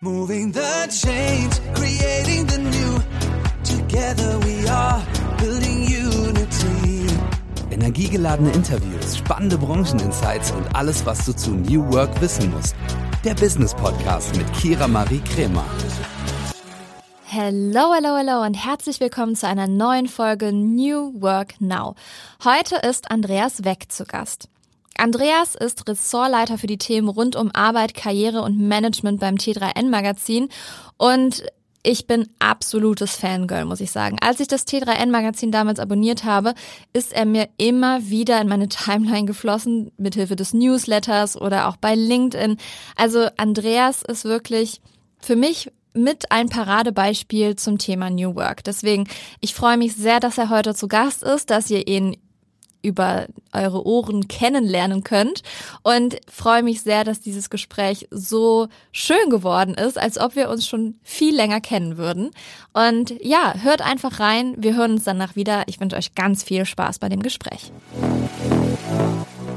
Moving the change, creating the new. Together we are building unity. Energiegeladene Interviews, spannende Brancheninsights und alles, was du zu New Work wissen musst. Der Business Podcast mit Kira Marie Kremer. Hello, hello, hello und herzlich willkommen zu einer neuen Folge New Work Now. Heute ist Andreas Weck zu Gast. Andreas ist Ressortleiter für die Themen rund um Arbeit, Karriere und Management beim T3N Magazin und ich bin absolutes Fangirl, muss ich sagen. Als ich das T3N Magazin damals abonniert habe, ist er mir immer wieder in meine Timeline geflossen, mithilfe des Newsletters oder auch bei LinkedIn. Also Andreas ist wirklich für mich mit ein Paradebeispiel zum Thema New Work. Deswegen, ich freue mich sehr, dass er heute zu Gast ist, dass ihr ihn über eure Ohren kennenlernen könnt und freue mich sehr, dass dieses Gespräch so schön geworden ist, als ob wir uns schon viel länger kennen würden. Und ja, hört einfach rein. Wir hören uns danach wieder. Ich wünsche euch ganz viel Spaß bei dem Gespräch.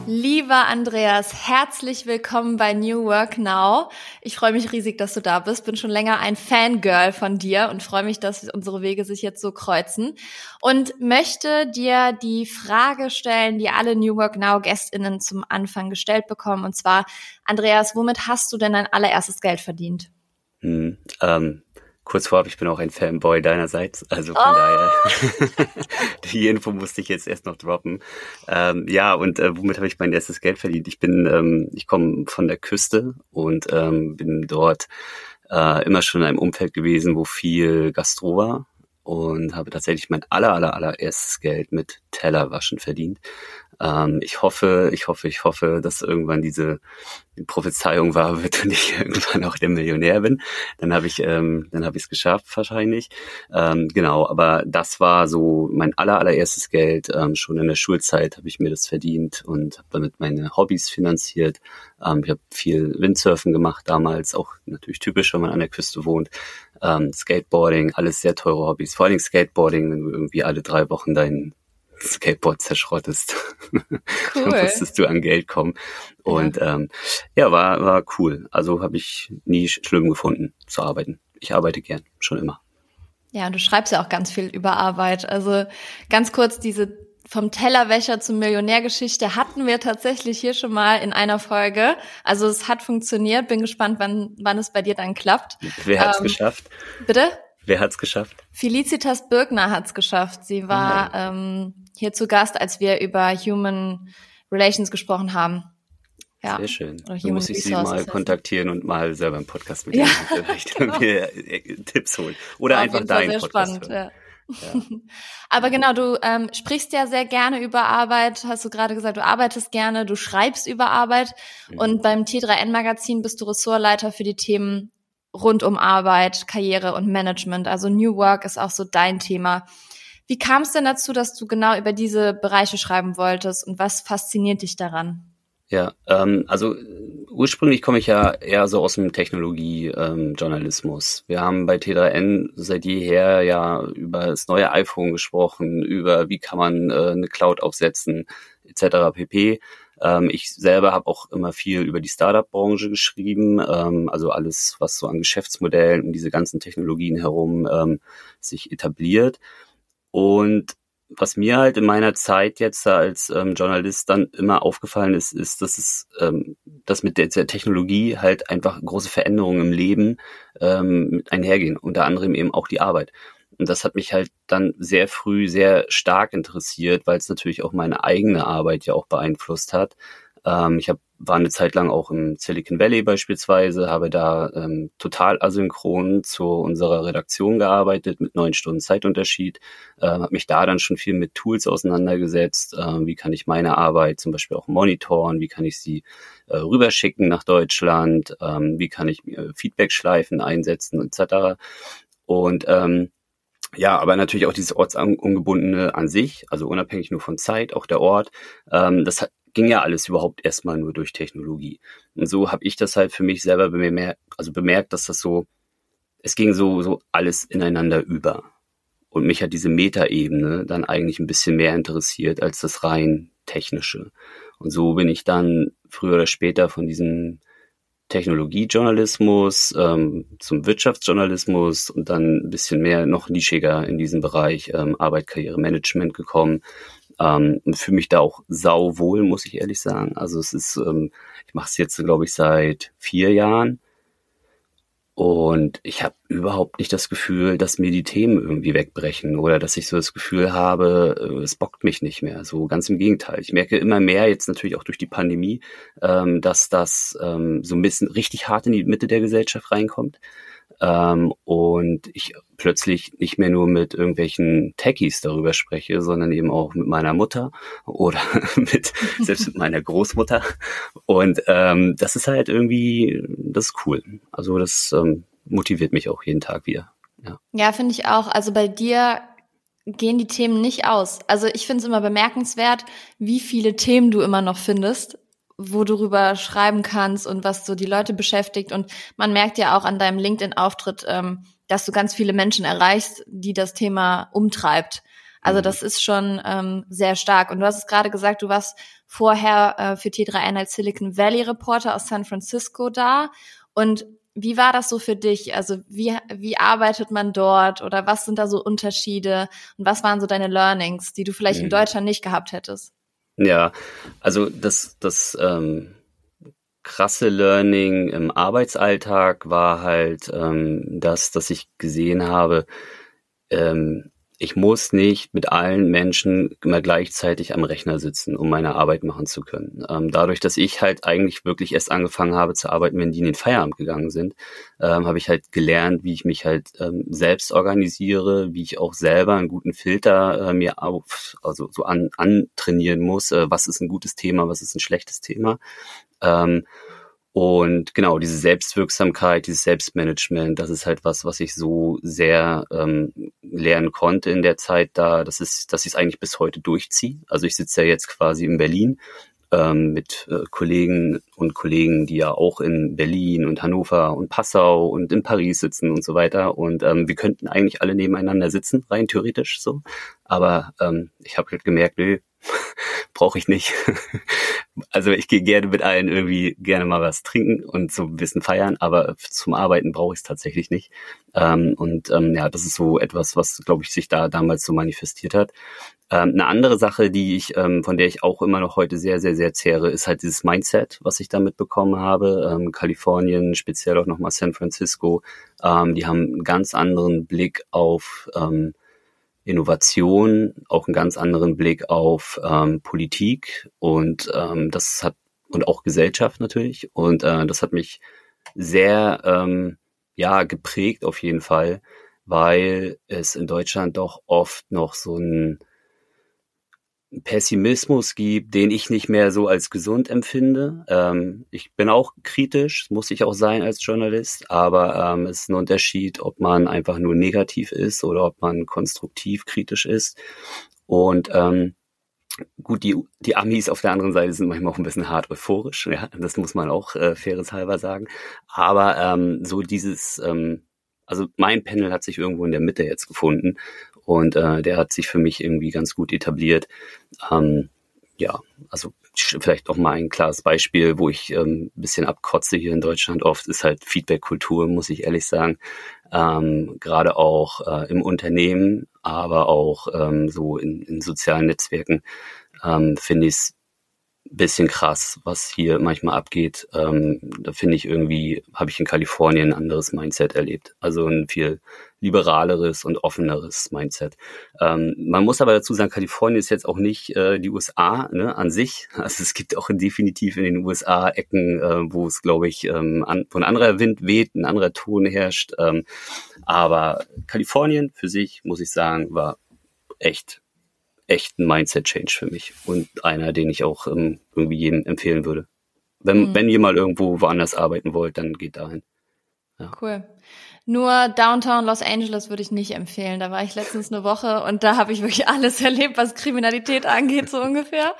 Lieber Andreas, herzlich willkommen bei New Work Now. Ich freue mich riesig, dass du da bist. Bin schon länger ein Fangirl von dir und freue mich, dass unsere Wege sich jetzt so kreuzen. Und möchte dir die Frage stellen, die alle New Work Now Gästinnen zum Anfang gestellt bekommen. Und zwar, Andreas, womit hast du denn dein allererstes Geld verdient? Hm, ähm, Kurz vorab, ich bin auch ein Fanboy deinerseits, also von oh. daher, die Info musste ich jetzt erst noch droppen. Ähm, ja, und äh, womit habe ich mein erstes Geld verdient? Ich bin, ähm, ich komme von der Küste und ähm, bin dort äh, immer schon in einem Umfeld gewesen, wo viel Gastro war und habe tatsächlich mein aller, aller, allererstes Geld mit Tellerwaschen verdient. Ähm, ich hoffe, ich hoffe, ich hoffe, dass irgendwann diese Prophezeiung wahr wird und ich irgendwann auch der Millionär bin. Dann habe ich, ähm, dann habe ich es geschafft wahrscheinlich. Ähm, genau, aber das war so mein aller, allererstes Geld. Ähm, schon in der Schulzeit habe ich mir das verdient und habe damit meine Hobbys finanziert. Ähm, ich habe viel Windsurfen gemacht damals, auch natürlich typisch, wenn man an der Küste wohnt. Ähm, Skateboarding, alles sehr teure Hobbys. Vor allem Skateboarding, wenn du irgendwie alle drei Wochen deinen Skateboard zerschrottest, cool. dann musstest du an Geld kommen. Und ja, ähm, ja war, war cool. Also habe ich nie schlimm gefunden zu arbeiten. Ich arbeite gern, schon immer. Ja, und du schreibst ja auch ganz viel über Arbeit. Also ganz kurz diese vom Tellerwäscher zum Millionärgeschichte hatten wir tatsächlich hier schon mal in einer Folge. Also es hat funktioniert. Bin gespannt, wann, wann es bei dir dann klappt. Wer hat's ähm, geschafft? Bitte? Wer hat's geschafft? Felicitas Birkner hat's geschafft. Sie war oh ähm, hier zu Gast, als wir über Human Relations gesprochen haben. Ja. Sehr schön. Dann muss ich sie mal kontaktieren und mal selber einen Podcast mit ihr ja, vielleicht genau. mir Tipps holen. Oder War einfach deinen Podcast. Spannend, ja. Ja. Aber genau, du ähm, sprichst ja sehr gerne über Arbeit, hast du gerade gesagt, du arbeitest gerne, du schreibst über Arbeit mhm. und beim T3N Magazin bist du Ressortleiter für die Themen rund um Arbeit, Karriere und Management. Also New Work ist auch so dein Thema. Wie kam es denn dazu, dass du genau über diese Bereiche schreiben wolltest und was fasziniert dich daran? Ja, ähm, also ursprünglich komme ich ja eher so aus dem Technologie-Journalismus. Ähm, Wir haben bei T3N seit jeher ja über das neue iPhone gesprochen, über wie kann man äh, eine Cloud aufsetzen, etc. pp. Ähm, ich selber habe auch immer viel über die Startup-Branche geschrieben, ähm, also alles, was so an Geschäftsmodellen und diese ganzen Technologien herum ähm, sich etabliert. Und was mir halt in meiner Zeit jetzt als ähm, Journalist dann immer aufgefallen ist, ist, dass es, ähm, dass mit der, der Technologie halt einfach große Veränderungen im Leben ähm, einhergehen, unter anderem eben auch die Arbeit. Und das hat mich halt dann sehr früh sehr stark interessiert, weil es natürlich auch meine eigene Arbeit ja auch beeinflusst hat. Ähm, ich hab, war eine Zeit lang auch im Silicon Valley beispielsweise, habe da ähm, total asynchron zu unserer Redaktion gearbeitet mit neun Stunden Zeitunterschied, äh, habe mich da dann schon viel mit Tools auseinandergesetzt. Äh, wie kann ich meine Arbeit zum Beispiel auch monitoren? Wie kann ich sie äh, rüberschicken nach Deutschland? Ähm, wie kann ich äh, Feedback-Schleifen einsetzen etc. Und ähm, ja, aber natürlich auch dieses Ortsungebundene an sich, also unabhängig nur von Zeit, auch der Ort, ähm, das hat, ging ja alles überhaupt erstmal nur durch Technologie. Und so habe ich das halt für mich selber bemerkt, also bemerkt, dass das so, es ging so, so alles ineinander über. Und mich hat diese Metaebene dann eigentlich ein bisschen mehr interessiert als das rein technische. Und so bin ich dann früher oder später von diesem Technologiejournalismus ähm, zum Wirtschaftsjournalismus und dann ein bisschen mehr noch nischiger in diesem Bereich ähm, Arbeit, Karriere, Management gekommen. Ähm, fühle mich da auch sau wohl, muss ich ehrlich sagen. Also es ist, ähm, ich mache es jetzt, glaube ich, seit vier Jahren und ich habe überhaupt nicht das Gefühl, dass mir die Themen irgendwie wegbrechen oder dass ich so das Gefühl habe, äh, es bockt mich nicht mehr. So ganz im Gegenteil. Ich merke immer mehr, jetzt natürlich auch durch die Pandemie, ähm, dass das ähm, so ein bisschen richtig hart in die Mitte der Gesellschaft reinkommt. Ähm, und ich plötzlich nicht mehr nur mit irgendwelchen Techies darüber spreche, sondern eben auch mit meiner Mutter oder mit selbst mit meiner Großmutter. Und ähm, das ist halt irgendwie, das ist cool. Also das ähm, motiviert mich auch jeden Tag wieder. Ja, ja finde ich auch. Also bei dir gehen die Themen nicht aus. Also ich finde es immer bemerkenswert, wie viele Themen du immer noch findest wo du drüber schreiben kannst und was so die Leute beschäftigt. Und man merkt ja auch an deinem LinkedIn-Auftritt, ähm, dass du ganz viele Menschen erreichst, die das Thema umtreibt. Also mhm. das ist schon ähm, sehr stark. Und du hast es gerade gesagt, du warst vorher äh, für T3N als Silicon Valley Reporter aus San Francisco da. Und wie war das so für dich? Also wie, wie arbeitet man dort oder was sind da so Unterschiede und was waren so deine Learnings, die du vielleicht mhm. in Deutschland nicht gehabt hättest? Ja, also das, das ähm, krasse Learning im Arbeitsalltag war halt ähm, das, dass ich gesehen habe, ähm, ich muss nicht mit allen Menschen immer gleichzeitig am Rechner sitzen, um meine Arbeit machen zu können. Ähm, dadurch, dass ich halt eigentlich wirklich erst angefangen habe zu arbeiten, wenn die in den Feierabend gegangen sind, ähm, habe ich halt gelernt, wie ich mich halt ähm, selbst organisiere, wie ich auch selber einen guten Filter äh, mir auf, also so an, antrainieren muss, äh, was ist ein gutes Thema, was ist ein schlechtes Thema. Ähm, und genau, diese Selbstwirksamkeit, dieses Selbstmanagement, das ist halt was, was ich so sehr ähm, lernen konnte in der Zeit da. Das ist, dass ich es eigentlich bis heute durchziehe. Also ich sitze ja jetzt quasi in Berlin ähm, mit äh, Kollegen und Kollegen, die ja auch in Berlin und Hannover und Passau und in Paris sitzen und so weiter. Und ähm, wir könnten eigentlich alle nebeneinander sitzen, rein theoretisch so. Aber ähm, ich habe halt gemerkt, nee, brauche ich nicht. also ich gehe gerne mit allen irgendwie gerne mal was trinken und so ein bisschen feiern, aber zum Arbeiten brauche ich es tatsächlich nicht. Ähm, und ähm, ja, das ist so etwas, was, glaube ich, sich da damals so manifestiert hat. Ähm, eine andere Sache, die ich, ähm, von der ich auch immer noch heute sehr, sehr, sehr zehre, ist halt dieses Mindset, was ich damit bekommen habe. Ähm, Kalifornien, speziell auch nochmal San Francisco, ähm, die haben einen ganz anderen Blick auf ähm, Innovation, auch einen ganz anderen Blick auf ähm, Politik und ähm, das hat und auch Gesellschaft natürlich. Und äh, das hat mich sehr ähm, ja geprägt auf jeden Fall, weil es in Deutschland doch oft noch so ein Pessimismus gibt, den ich nicht mehr so als gesund empfinde. Ähm, ich bin auch kritisch, muss ich auch sein als Journalist, aber ähm, es ist ein Unterschied, ob man einfach nur negativ ist oder ob man konstruktiv kritisch ist. Und ähm, gut, die, die Amis auf der anderen Seite sind manchmal auch ein bisschen hart euphorisch, ja, das muss man auch äh, faires halber sagen. Aber ähm, so dieses, ähm, also mein Panel hat sich irgendwo in der Mitte jetzt gefunden und äh, der hat sich für mich irgendwie ganz gut etabliert. Ähm, ja, also vielleicht auch mal ein klares Beispiel, wo ich ähm, bisschen abkotze hier in Deutschland oft, ist halt Feedback-Kultur, muss ich ehrlich sagen. Ähm, Gerade auch äh, im Unternehmen, aber auch ähm, so in, in sozialen Netzwerken ähm, finde ich es bisschen krass, was hier manchmal abgeht. Ähm, da finde ich irgendwie, habe ich in Kalifornien ein anderes Mindset erlebt. Also ein viel liberaleres und offeneres Mindset. Ähm, man muss aber dazu sagen, Kalifornien ist jetzt auch nicht äh, die USA ne, an sich. Also es gibt auch definitiv in den USA Ecken, äh, wo es, glaube ich, ähm, an, wo ein anderer Wind weht, ein anderer Ton herrscht. Ähm, aber Kalifornien für sich, muss ich sagen, war echt echt ein Mindset-Change für mich und einer, den ich auch ähm, irgendwie jedem empfehlen würde. Wenn, mhm. wenn ihr mal irgendwo woanders arbeiten wollt, dann geht dahin. Ja. Cool. Nur Downtown Los Angeles würde ich nicht empfehlen. Da war ich letztens eine Woche und da habe ich wirklich alles erlebt, was Kriminalität angeht, so ungefähr.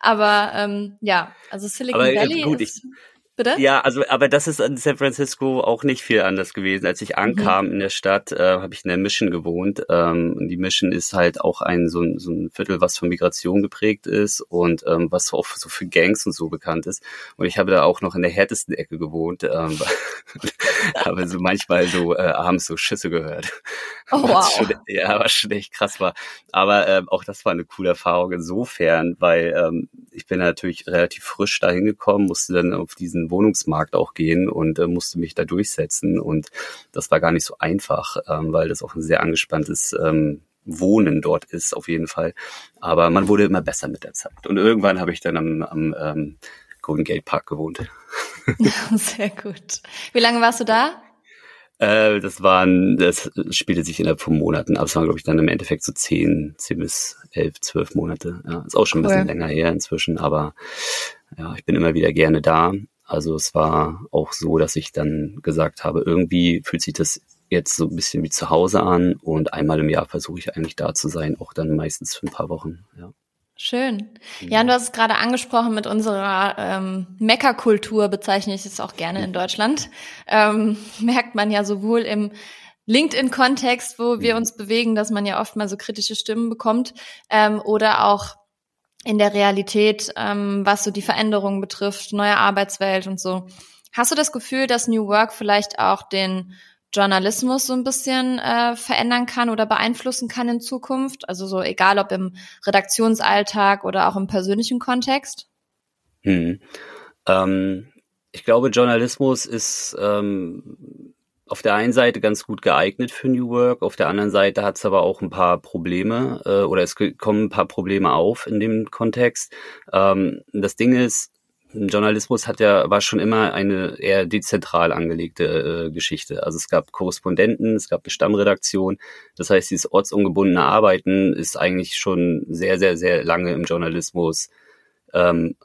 Aber ähm, ja, also Silicon Aber, Valley gut, ist... Ich, Bitte? Ja, also aber das ist in San Francisco auch nicht viel anders gewesen. Als ich ankam mhm. in der Stadt, äh, habe ich in der Mission gewohnt. Ähm, die Mission ist halt auch ein so, ein so ein Viertel, was von Migration geprägt ist und ähm, was auch so für Gangs und so bekannt ist. Und ich habe da auch noch in der härtesten Ecke gewohnt, ähm, habe so manchmal so äh, abends so Schüsse gehört. Oh, wow. Schon, ja, was schon echt krass war. Aber ähm, auch das war eine coole Erfahrung insofern, weil ähm, ich bin natürlich relativ frisch dahin gekommen, musste dann auf diesen Wohnungsmarkt auch gehen und äh, musste mich da durchsetzen. Und das war gar nicht so einfach, ähm, weil das auch ein sehr angespanntes ähm, Wohnen dort ist, auf jeden Fall. Aber man wurde immer besser mit der Zeit. Und irgendwann habe ich dann am, am ähm, Golden Gate Park gewohnt. Sehr gut. Wie lange warst du da? Äh, das waren, das spielte sich innerhalb von Monaten ab. Es waren, glaube ich, dann im Endeffekt so zehn, zehn bis elf, zwölf Monate. Ja, ist auch schon cool. ein bisschen länger her inzwischen, aber ja, ich bin immer wieder gerne da. Also es war auch so, dass ich dann gesagt habe, irgendwie fühlt sich das jetzt so ein bisschen wie zu Hause an und einmal im Jahr versuche ich eigentlich da zu sein, auch dann meistens für ein paar Wochen. Ja. Schön. Ja, und du hast es gerade angesprochen mit unserer ähm, Meckerkultur, bezeichne ich es auch gerne in Deutschland. Ähm, merkt man ja sowohl im LinkedIn-Kontext, wo wir uns bewegen, dass man ja oft mal so kritische Stimmen bekommt, ähm, oder auch in der Realität, ähm, was so die Veränderungen betrifft, neue Arbeitswelt und so. Hast du das Gefühl, dass New Work vielleicht auch den Journalismus so ein bisschen äh, verändern kann oder beeinflussen kann in Zukunft? Also so egal ob im Redaktionsalltag oder auch im persönlichen Kontext? Hm. Ähm, ich glaube, Journalismus ist ähm, auf der einen Seite ganz gut geeignet für New Work, auf der anderen Seite hat es aber auch ein paar Probleme äh, oder es kommen ein paar Probleme auf in dem Kontext. Ähm, das Ding ist, Journalismus hat ja war schon immer eine eher dezentral angelegte äh, Geschichte. Also es gab Korrespondenten, es gab eine Stammredaktion. Das heißt, dieses ortsungebundene Arbeiten ist eigentlich schon sehr, sehr, sehr lange im Journalismus ähm,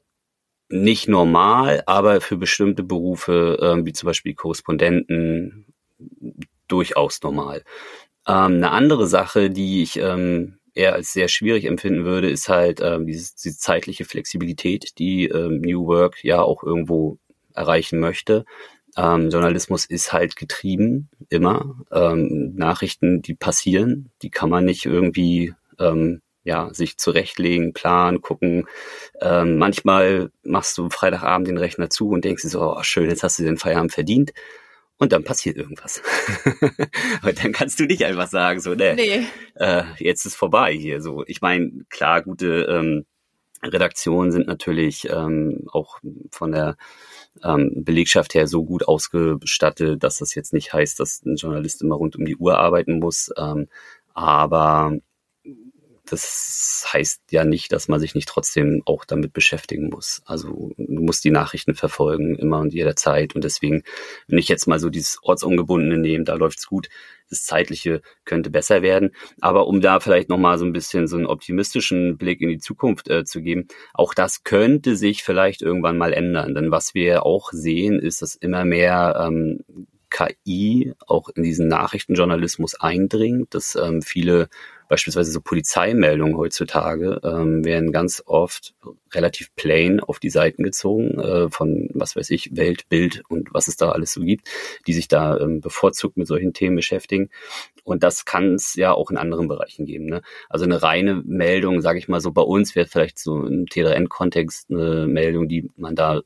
nicht normal, aber für bestimmte Berufe, ähm, wie zum Beispiel Korrespondenten, durchaus normal. Ähm, eine andere Sache, die ich ähm, eher als sehr schwierig empfinden würde, ist halt ähm, diese, diese zeitliche Flexibilität, die ähm, New Work ja auch irgendwo erreichen möchte. Ähm, Journalismus ist halt getrieben, immer. Ähm, Nachrichten, die passieren, die kann man nicht irgendwie ähm, ja, sich zurechtlegen, planen, gucken. Ähm, manchmal machst du Freitagabend den Rechner zu und denkst dir so, oh, schön, jetzt hast du den Feierabend verdient. Und dann passiert irgendwas. und dann kannst du nicht einfach sagen, so, ne, nee. äh, jetzt ist vorbei hier. So, ich meine, klar, gute ähm, Redaktionen sind natürlich ähm, auch von der ähm, Belegschaft her so gut ausgestattet, dass das jetzt nicht heißt, dass ein Journalist immer rund um die Uhr arbeiten muss. Ähm, aber das heißt ja nicht, dass man sich nicht trotzdem auch damit beschäftigen muss. Also du musst die Nachrichten verfolgen, immer und jederzeit. Und deswegen, wenn ich jetzt mal so dieses Ortsungebundene nehme, da läuft's gut. Das Zeitliche könnte besser werden. Aber um da vielleicht nochmal so ein bisschen so einen optimistischen Blick in die Zukunft äh, zu geben, auch das könnte sich vielleicht irgendwann mal ändern. Denn was wir auch sehen, ist, dass immer mehr ähm, KI auch in diesen Nachrichtenjournalismus eindringt, dass ähm, viele beispielsweise so Polizeimeldungen heutzutage ähm, werden ganz oft relativ plain auf die Seiten gezogen äh, von, was weiß ich, Welt, Bild und was es da alles so gibt, die sich da ähm, bevorzugt mit solchen Themen beschäftigen. Und das kann es ja auch in anderen Bereichen geben. Ne? Also eine reine Meldung, sage ich mal so, bei uns wäre vielleicht so im T3N-Kontext eine Meldung, die man da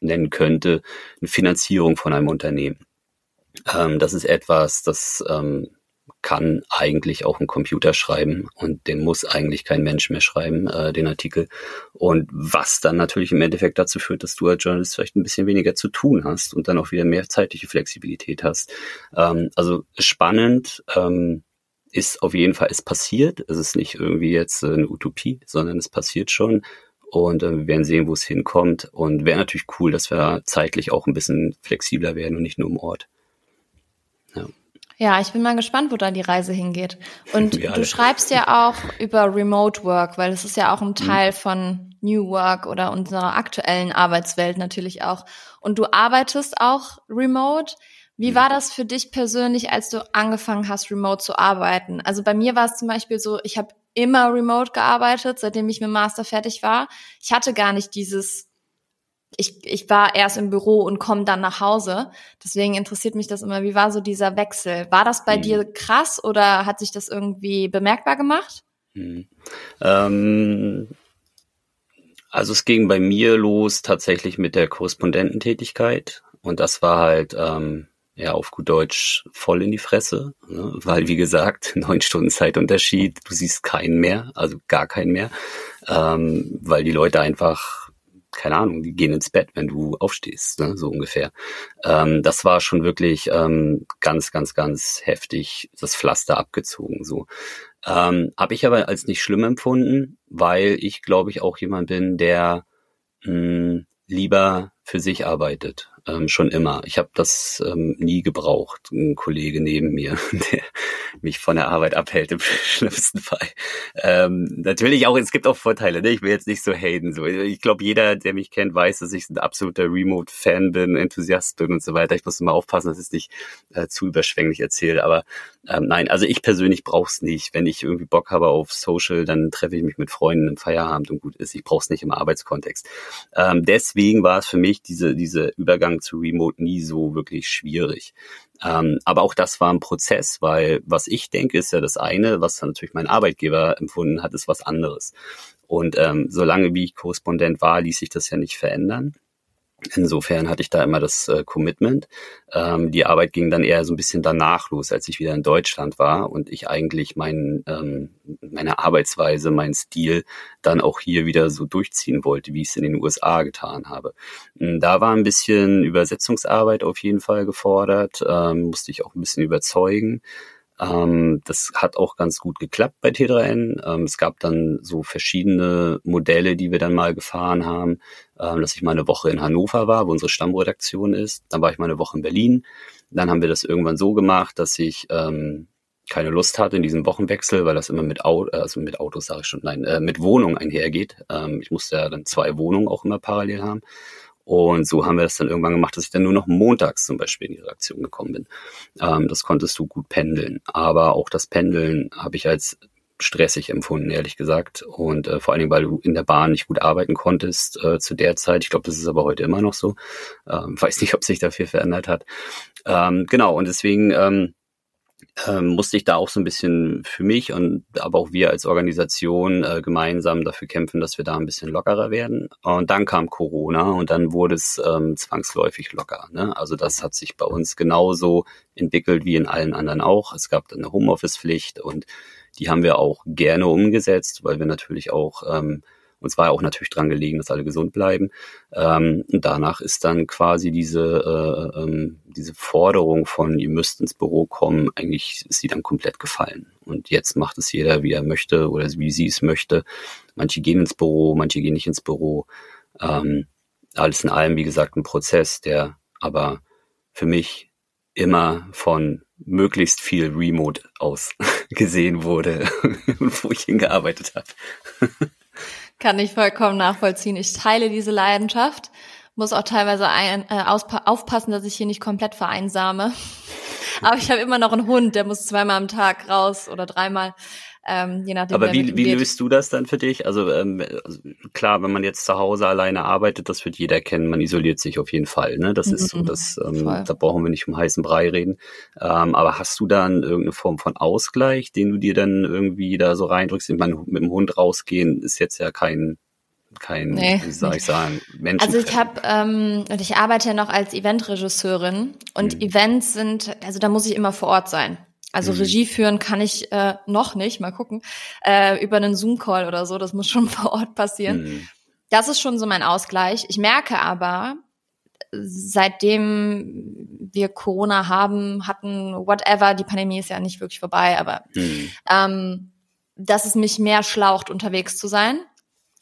nennen könnte, eine Finanzierung von einem Unternehmen. Ähm, das ist etwas, das ähm, kann eigentlich auch ein Computer schreiben und den muss eigentlich kein Mensch mehr schreiben, äh, den Artikel. Und was dann natürlich im Endeffekt dazu führt, dass du als Journalist vielleicht ein bisschen weniger zu tun hast und dann auch wieder mehr zeitliche Flexibilität hast. Ähm, also spannend ähm, ist auf jeden Fall, es passiert. Es ist nicht irgendwie jetzt eine Utopie, sondern es passiert schon. Und äh, wir werden sehen, wo es hinkommt. Und wäre natürlich cool, dass wir zeitlich auch ein bisschen flexibler werden und nicht nur im Ort. Ja. Ich bin mal gespannt, wo da die Reise hingeht. Und du schreibst ja auch über Remote Work, weil das ist ja auch ein mhm. Teil von New Work oder unserer aktuellen Arbeitswelt natürlich auch. Und du arbeitest auch remote. Wie mhm. war das für dich persönlich, als du angefangen hast, remote zu arbeiten? Also bei mir war es zum Beispiel so, ich habe immer remote gearbeitet, seitdem ich mit Master fertig war. Ich hatte gar nicht dieses ich, ich war erst im Büro und komme dann nach Hause. Deswegen interessiert mich das immer. Wie war so dieser Wechsel? War das bei mhm. dir krass oder hat sich das irgendwie bemerkbar gemacht? Mhm. Ähm, also es ging bei mir los tatsächlich mit der Korrespondententätigkeit und das war halt ähm, ja auf gut Deutsch voll in die Fresse, ne? weil wie gesagt neun Stunden Zeitunterschied, du siehst keinen mehr, also gar keinen mehr, ähm, weil die Leute einfach keine Ahnung, die gehen ins Bett, wenn du aufstehst, ne, so ungefähr. Ähm, das war schon wirklich ähm, ganz, ganz, ganz heftig, das Pflaster abgezogen. So ähm, habe ich aber als nicht schlimm empfunden, weil ich glaube ich auch jemand bin, der mh, hm, lieber für sich arbeitet ähm, schon immer. Ich habe das ähm, nie gebraucht. Ein Kollege neben mir, der mich von der Arbeit abhält im schlimmsten Fall. Ähm, natürlich auch, es gibt auch Vorteile. Ne? Ich will jetzt nicht so haten. So. Ich glaube, jeder, der mich kennt, weiß, dass ich ein absoluter Remote-Fan bin, Enthusiast bin und so weiter. Ich muss immer aufpassen, dass ich es nicht äh, zu überschwänglich erzähle. Aber ähm, nein, also ich persönlich brauche es nicht. Wenn ich irgendwie Bock habe auf Social, dann treffe ich mich mit Freunden im Feierabend und gut ist. Ich brauche es nicht im Arbeitskontext. Ähm, deswegen war es für mich diese, diese Übergang zu Remote nie so wirklich schwierig. Ähm, aber auch das war ein Prozess, weil was ich denke, ist ja das eine, was natürlich mein Arbeitgeber empfunden hat, ist was anderes. Und ähm, solange wie ich Korrespondent war, ließ sich das ja nicht verändern. Insofern hatte ich da immer das äh, Commitment. Ähm, die Arbeit ging dann eher so ein bisschen danach los, als ich wieder in Deutschland war und ich eigentlich mein, ähm, meine Arbeitsweise, mein Stil dann auch hier wieder so durchziehen wollte, wie ich es in den USA getan habe. Hm, da war ein bisschen Übersetzungsarbeit auf jeden Fall gefordert, ähm, musste ich auch ein bisschen überzeugen. Ähm, das hat auch ganz gut geklappt bei T3N. Ähm, es gab dann so verschiedene Modelle, die wir dann mal gefahren haben, ähm, dass ich mal eine Woche in Hannover war, wo unsere Stammredaktion ist. Dann war ich mal eine Woche in Berlin. Dann haben wir das irgendwann so gemacht, dass ich ähm, keine Lust hatte in diesem Wochenwechsel, weil das immer mit Auto, also mit Autos sage ich schon, nein, äh, mit Wohnung einhergeht. Ähm, ich musste ja dann zwei Wohnungen auch immer parallel haben. Und so haben wir das dann irgendwann gemacht, dass ich dann nur noch montags zum Beispiel in die Redaktion gekommen bin. Ähm, das konntest du gut pendeln. Aber auch das Pendeln habe ich als stressig empfunden, ehrlich gesagt. Und äh, vor allen Dingen, weil du in der Bahn nicht gut arbeiten konntest äh, zu der Zeit. Ich glaube, das ist aber heute immer noch so. Ähm, weiß nicht, ob sich dafür verändert hat. Ähm, genau, und deswegen ähm, musste ich da auch so ein bisschen für mich und aber auch wir als Organisation äh, gemeinsam dafür kämpfen, dass wir da ein bisschen lockerer werden. Und dann kam Corona und dann wurde es ähm, zwangsläufig locker. Ne? Also das hat sich bei uns genauso entwickelt wie in allen anderen auch. Es gab dann eine Homeoffice-Pflicht und die haben wir auch gerne umgesetzt, weil wir natürlich auch ähm, uns war ja auch natürlich dran gelegen, dass alle gesund bleiben. Ähm, und danach ist dann quasi diese, äh, ähm, diese Forderung von, ihr müsst ins Büro kommen, eigentlich ist sie dann komplett gefallen. Und jetzt macht es jeder, wie er möchte oder wie sie es möchte. Manche gehen ins Büro, manche gehen nicht ins Büro. Ähm, alles in allem, wie gesagt, ein Prozess, der aber für mich immer von möglichst viel Remote aus gesehen wurde, wo ich hingearbeitet habe. Kann ich vollkommen nachvollziehen. Ich teile diese Leidenschaft, muss auch teilweise ein, äh, aufpassen, dass ich hier nicht komplett vereinsame. Aber ich habe immer noch einen Hund, der muss zweimal am Tag raus oder dreimal. Ähm, je nachdem, Aber wie, wie löst du das dann für dich? Also, ähm, also klar, wenn man jetzt zu Hause alleine arbeitet, das wird jeder kennen, man isoliert sich auf jeden Fall. Ne? Das mhm. ist so, mhm. das, ähm, da brauchen wir nicht um heißen Brei reden. Ähm, aber hast du dann irgendeine Form von Ausgleich, den du dir dann irgendwie da so reindrückst? Ich meine, mit dem Hund rausgehen ist jetzt ja kein kein, nee. wie soll ich sagen, Menschen. Also ich habe ähm, und ich arbeite ja noch als Eventregisseurin und mhm. Events sind, also da muss ich immer vor Ort sein. Also mhm. Regie führen kann ich äh, noch nicht, mal gucken, äh, über einen Zoom-Call oder so, das muss schon vor Ort passieren. Mhm. Das ist schon so mein Ausgleich. Ich merke aber, seitdem wir Corona haben, hatten, whatever, die Pandemie ist ja nicht wirklich vorbei, aber mhm. ähm, dass es mich mehr schlaucht, unterwegs zu sein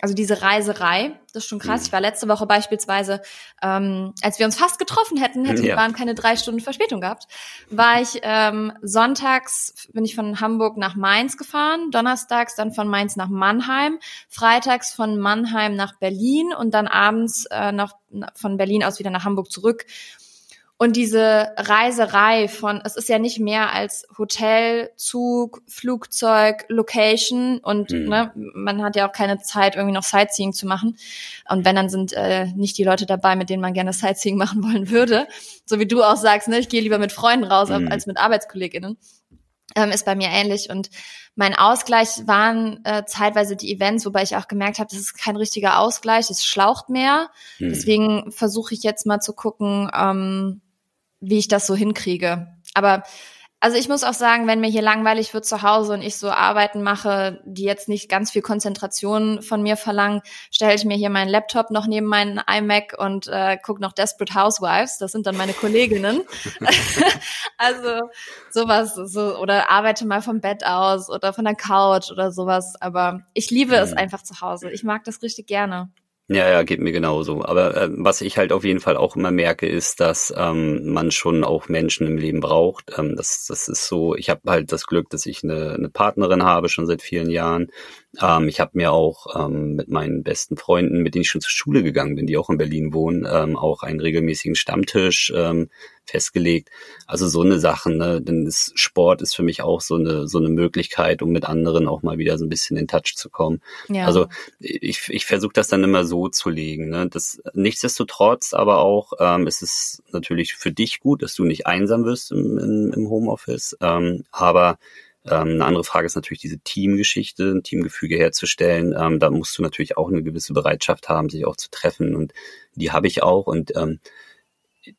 also diese Reiserei, das ist schon krass. Mhm. Ich war letzte Woche beispielsweise, ähm, als wir uns fast getroffen hätten, hätten ja. waren keine drei Stunden Verspätung gehabt, war ich ähm, sonntags bin ich von Hamburg nach Mainz gefahren, donnerstags dann von Mainz nach Mannheim, freitags von Mannheim nach Berlin und dann abends äh, noch von Berlin aus wieder nach Hamburg zurück. Und diese Reiserei von, es ist ja nicht mehr als Hotel, Zug, Flugzeug, Location und mhm. ne, man hat ja auch keine Zeit, irgendwie noch Sightseeing zu machen. Und wenn, dann sind äh, nicht die Leute dabei, mit denen man gerne Sightseeing machen wollen würde. So wie du auch sagst, ne, ich gehe lieber mit Freunden raus mhm. als mit ArbeitskollegInnen ähm, ist bei mir ähnlich. Und mein Ausgleich waren äh, zeitweise die Events, wobei ich auch gemerkt habe, das ist kein richtiger Ausgleich, es schlaucht mehr. Hm. Deswegen versuche ich jetzt mal zu gucken, ähm, wie ich das so hinkriege. Aber also ich muss auch sagen, wenn mir hier langweilig wird zu Hause und ich so Arbeiten mache, die jetzt nicht ganz viel Konzentration von mir verlangen, stelle ich mir hier meinen Laptop noch neben meinen iMac und äh, gucke noch Desperate Housewives. Das sind dann meine Kolleginnen. also sowas, so oder arbeite mal vom Bett aus oder von der Couch oder sowas. Aber ich liebe mhm. es einfach zu Hause. Ich mag das richtig gerne. Ja, ja, geht mir genauso. Aber äh, was ich halt auf jeden Fall auch immer merke, ist, dass ähm, man schon auch Menschen im Leben braucht. Ähm, das, das ist so, ich habe halt das Glück, dass ich eine, eine Partnerin habe, schon seit vielen Jahren. Ähm, ich habe mir auch ähm, mit meinen besten Freunden, mit denen ich schon zur Schule gegangen bin, die auch in Berlin wohnen, ähm, auch einen regelmäßigen Stammtisch ähm, festgelegt. Also so eine Sache, ne? denn das Sport ist für mich auch so eine so eine Möglichkeit, um mit anderen auch mal wieder so ein bisschen in Touch zu kommen. Ja. Also ich, ich versuche das dann immer so zu legen. Ne? Das nichtsdestotrotz, aber auch ähm, ist es natürlich für dich gut, dass du nicht einsam wirst im, im, im Homeoffice, ähm, aber ähm, eine andere Frage ist natürlich diese Teamgeschichte, ein Teamgefüge herzustellen. Ähm, da musst du natürlich auch eine gewisse Bereitschaft haben, sich auch zu treffen. Und die habe ich auch. Und ähm,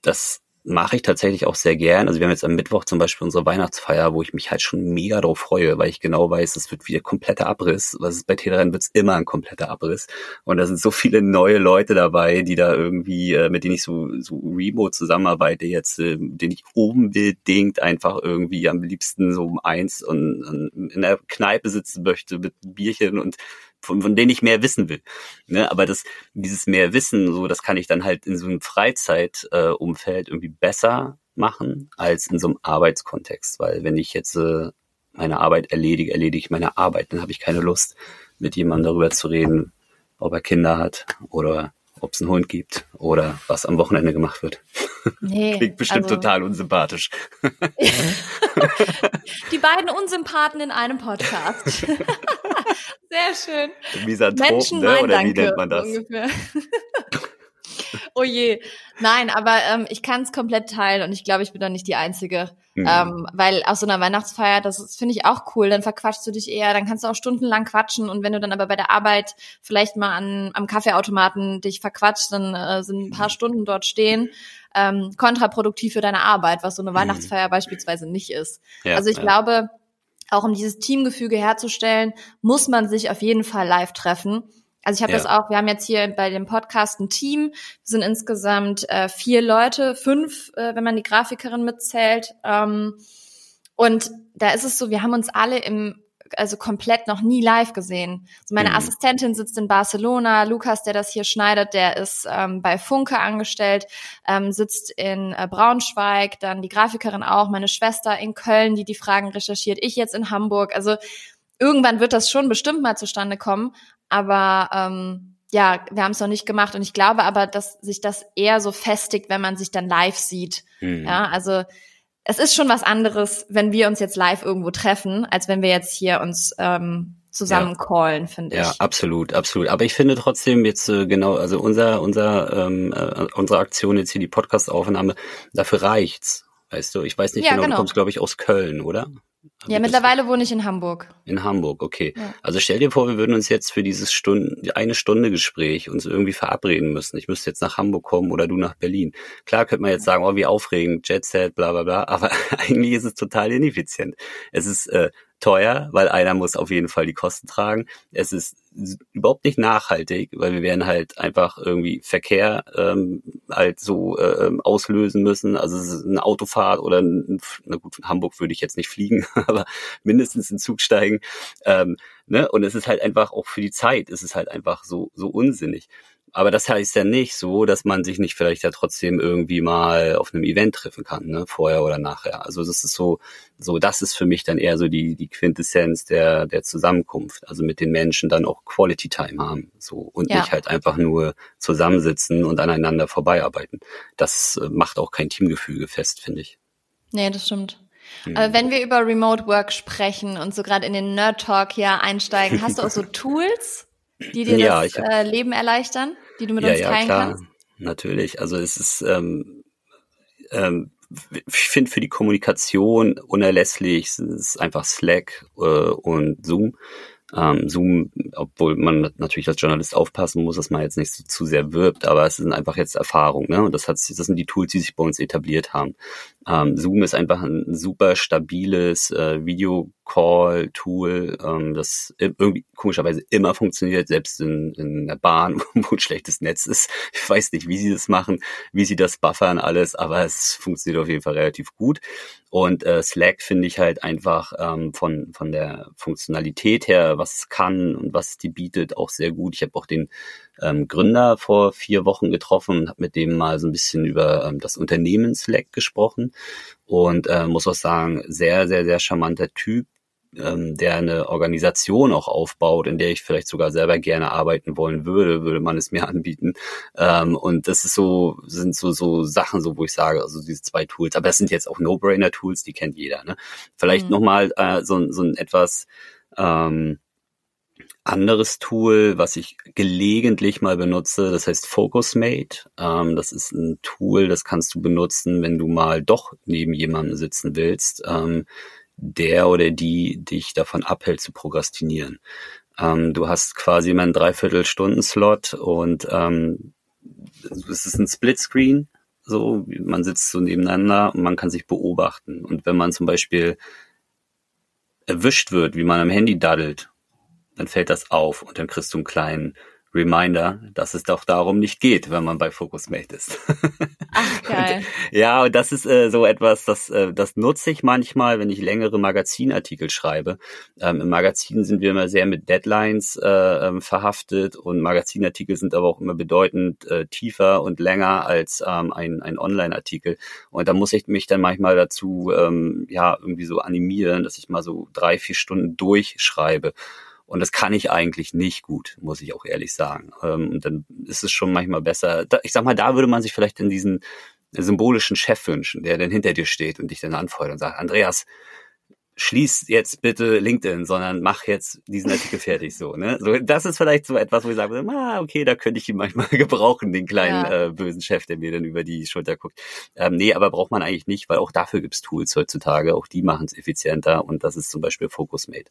das mache ich tatsächlich auch sehr gern. Also wir haben jetzt am Mittwoch zum Beispiel unsere Weihnachtsfeier, wo ich mich halt schon mega drauf freue, weil ich genau weiß, es wird wieder kompletter Abriss. Was ist bei Telerennen wird es immer ein kompletter Abriss. Und da sind so viele neue Leute dabei, die da irgendwie, äh, mit denen ich so, so remote zusammenarbeite jetzt, äh, den ich unbedingt einfach irgendwie am liebsten so um eins und, und in der Kneipe sitzen möchte mit Bierchen und von, von denen ich mehr wissen will. Ne? Aber das, dieses mehr Wissen, so, das kann ich dann halt in so einem Freizeitumfeld äh, irgendwie besser machen als in so einem Arbeitskontext. Weil wenn ich jetzt äh, meine Arbeit erledige, erledige ich meine Arbeit, dann habe ich keine Lust, mit jemandem darüber zu reden, ob er Kinder hat oder ob es einen Hund gibt oder was am Wochenende gemacht wird. Nee, Klingt bestimmt also, total unsympathisch. Die beiden Unsympathen in einem Podcast. Sehr schön. Misanthrop, Menschen ne? oder wie nennt man das? Ungefähr. oh je. Nein, aber ähm, ich kann es komplett teilen und ich glaube, ich bin da nicht die Einzige. Mhm. Ähm, weil auf so einer Weihnachtsfeier, das finde ich auch cool, dann verquatschst du dich eher, dann kannst du auch stundenlang quatschen und wenn du dann aber bei der Arbeit vielleicht mal an, am Kaffeeautomaten dich verquatscht, dann äh, sind ein paar mhm. Stunden dort stehen. Ähm, kontraproduktiv für deine Arbeit, was so eine mhm. Weihnachtsfeier beispielsweise nicht ist. Ja, also ich ja. glaube, auch um dieses Teamgefüge herzustellen, muss man sich auf jeden Fall live treffen. Also ich habe ja. das auch, wir haben jetzt hier bei dem Podcast ein Team, wir sind insgesamt äh, vier Leute, fünf, äh, wenn man die Grafikerin mitzählt. Ähm, und da ist es so, wir haben uns alle im also komplett noch nie live gesehen. Also meine mhm. Assistentin sitzt in Barcelona, Lukas, der das hier schneidet, der ist ähm, bei Funke angestellt, ähm, sitzt in äh, Braunschweig, dann die Grafikerin auch, meine Schwester in Köln, die die Fragen recherchiert, ich jetzt in Hamburg. Also irgendwann wird das schon bestimmt mal zustande kommen, aber ähm, ja, wir haben es noch nicht gemacht und ich glaube aber, dass sich das eher so festigt, wenn man sich dann live sieht. Mhm. Ja, also es ist schon was anderes, wenn wir uns jetzt live irgendwo treffen, als wenn wir jetzt hier uns ähm, zusammen ja. callen, finde ich. Ja, absolut, absolut. Aber ich finde trotzdem jetzt äh, genau, also unser, unser, ähm, äh, unsere Aktion jetzt hier die Podcast-Aufnahme, dafür reicht's. Weißt du, ich weiß nicht ja, genau, genau, du kommst, glaube ich, aus Köln, oder? Ja, mittlerweile wohne ich in Hamburg. In Hamburg, okay. Ja. Also stell dir vor, wir würden uns jetzt für dieses Stunden, eine Stunde Gespräch uns irgendwie verabreden müssen. Ich müsste jetzt nach Hamburg kommen oder du nach Berlin. Klar könnte man jetzt sagen, oh, wie aufregend, Jet Set, bla bla bla, aber eigentlich ist es total ineffizient. Es ist äh, teuer, weil einer muss auf jeden Fall die Kosten tragen. Es ist überhaupt nicht nachhaltig, weil wir werden halt einfach irgendwie Verkehr ähm, halt so äh, ähm, auslösen müssen. Also es ist eine Autofahrt oder ein, na gut, in Hamburg würde ich jetzt nicht fliegen, aber mindestens in Zug steigen. Ähm, ne? Und es ist halt einfach auch für die Zeit, es ist halt einfach so so unsinnig. Aber das heißt ja nicht so, dass man sich nicht vielleicht ja trotzdem irgendwie mal auf einem Event treffen kann, ne? vorher oder nachher. Also das ist so, so das ist für mich dann eher so die die Quintessenz der der Zusammenkunft. Also mit den Menschen dann auch Quality Time haben, so und Ja. nicht halt einfach nur zusammensitzen und aneinander vorbeiarbeiten. Das äh, macht auch kein Teamgefüge fest, finde ich. Nee, das stimmt. Hm. Aber wenn wir über Remote Work sprechen und so gerade in den Nerd Talk hier einsteigen, hast du auch so Tools, die dir Ja, das hab- äh, Leben erleichtern, die du mit ja, uns ja, teilen klar, kannst? natürlich. Also es ist, ähm, ähm, ich finde für die Kommunikation unerlässlich es ist einfach Slack äh, und Zoom. Ähm, Zoom, obwohl man natürlich als Journalist aufpassen muss, dass man jetzt nicht so zu sehr wirbt, aber es sind einfach jetzt Erfahrungen, ne? Und das hat, sich- das sind die Tools, die sich bei uns etabliert haben. Ähm, Zoom ist einfach ein super stabiles äh, Video-Call-Tool, ähm, das irgendwie komischerweise immer funktioniert, selbst in, in der Bahn, wo ein schlechtes Netz ist. Ich weiß nicht, wie sie das machen, wie sie das buffern alles, aber es funktioniert auf jeden Fall relativ gut. Und äh, Slack finde ich halt einfach ähm, von, von der Funktionalität her, was es kann und was die bietet, auch sehr gut. Ich habe auch den ähm, Gründer vor vier Wochen getroffen und habe mit dem mal so ein bisschen über ähm, das Unternehmen Slack gesprochen und äh, muss auch sagen, sehr, sehr, sehr charmanter Typ, ähm, der eine Organisation auch aufbaut, in der ich vielleicht sogar selber gerne arbeiten wollen würde, würde man es mir anbieten. Ähm, und das ist so, sind so, so Sachen, so wo ich sage, also diese zwei Tools, aber das sind jetzt auch No-Brainer-Tools, die kennt jeder. Ne? Vielleicht Mhm. nochmal äh, so, so ein etwas ähm, anderes Tool, was ich gelegentlich mal benutze, das heißt FocusMate. Ähm, das ist ein Tool, das kannst du benutzen, wenn du mal doch neben jemandem sitzen willst, ähm, der oder die dich davon abhält zu prokrastinieren. Ähm, du hast quasi immer einen Dreiviertelstunden-Slot und ähm, es ist ein Splitscreen. So, man sitzt so nebeneinander und man kann sich beobachten. Und wenn man zum Beispiel erwischt wird, wie man am Handy daddelt, dann fällt das auf und dann kriegst du einen kleinen Reminder, dass es doch darum nicht geht, wenn man bei FocusMate ist. Ach, geil. ja, und das ist äh, so etwas, das, äh, das nutze ich manchmal, wenn ich längere Magazinartikel schreibe. Ähm, Im Magazin sind wir immer sehr mit Deadlines äh, ähm, verhaftet und Magazinartikel sind aber auch immer bedeutend äh, tiefer und länger als ähm, ein, ein Online-Artikel. Und da muss ich mich dann manchmal dazu ähm, ja irgendwie so animieren, dass ich mal so drei, vier Stunden durchschreibe. Und das kann ich eigentlich nicht gut, muss ich auch ehrlich sagen. Ähm, Und dann ist es schon manchmal besser. Ich sag mal, da würde man sich vielleicht in diesen symbolischen Chef wünschen, der dann hinter dir steht und dich dann anfeuert und sagt, Andreas, schließ jetzt bitte LinkedIn, sondern mach jetzt diesen Artikel fertig so, ne? So, das ist vielleicht so etwas, wo ich sage, ah, okay, da könnte ich ihn manchmal gebrauchen, den kleinen Ja. äh, bösen Chef, der mir dann über die Schulter guckt. Ähm, nee, aber braucht man eigentlich nicht, weil auch dafür gibt's Tools heutzutage, auch die machen es effizienter und das ist zum Beispiel FocusMate.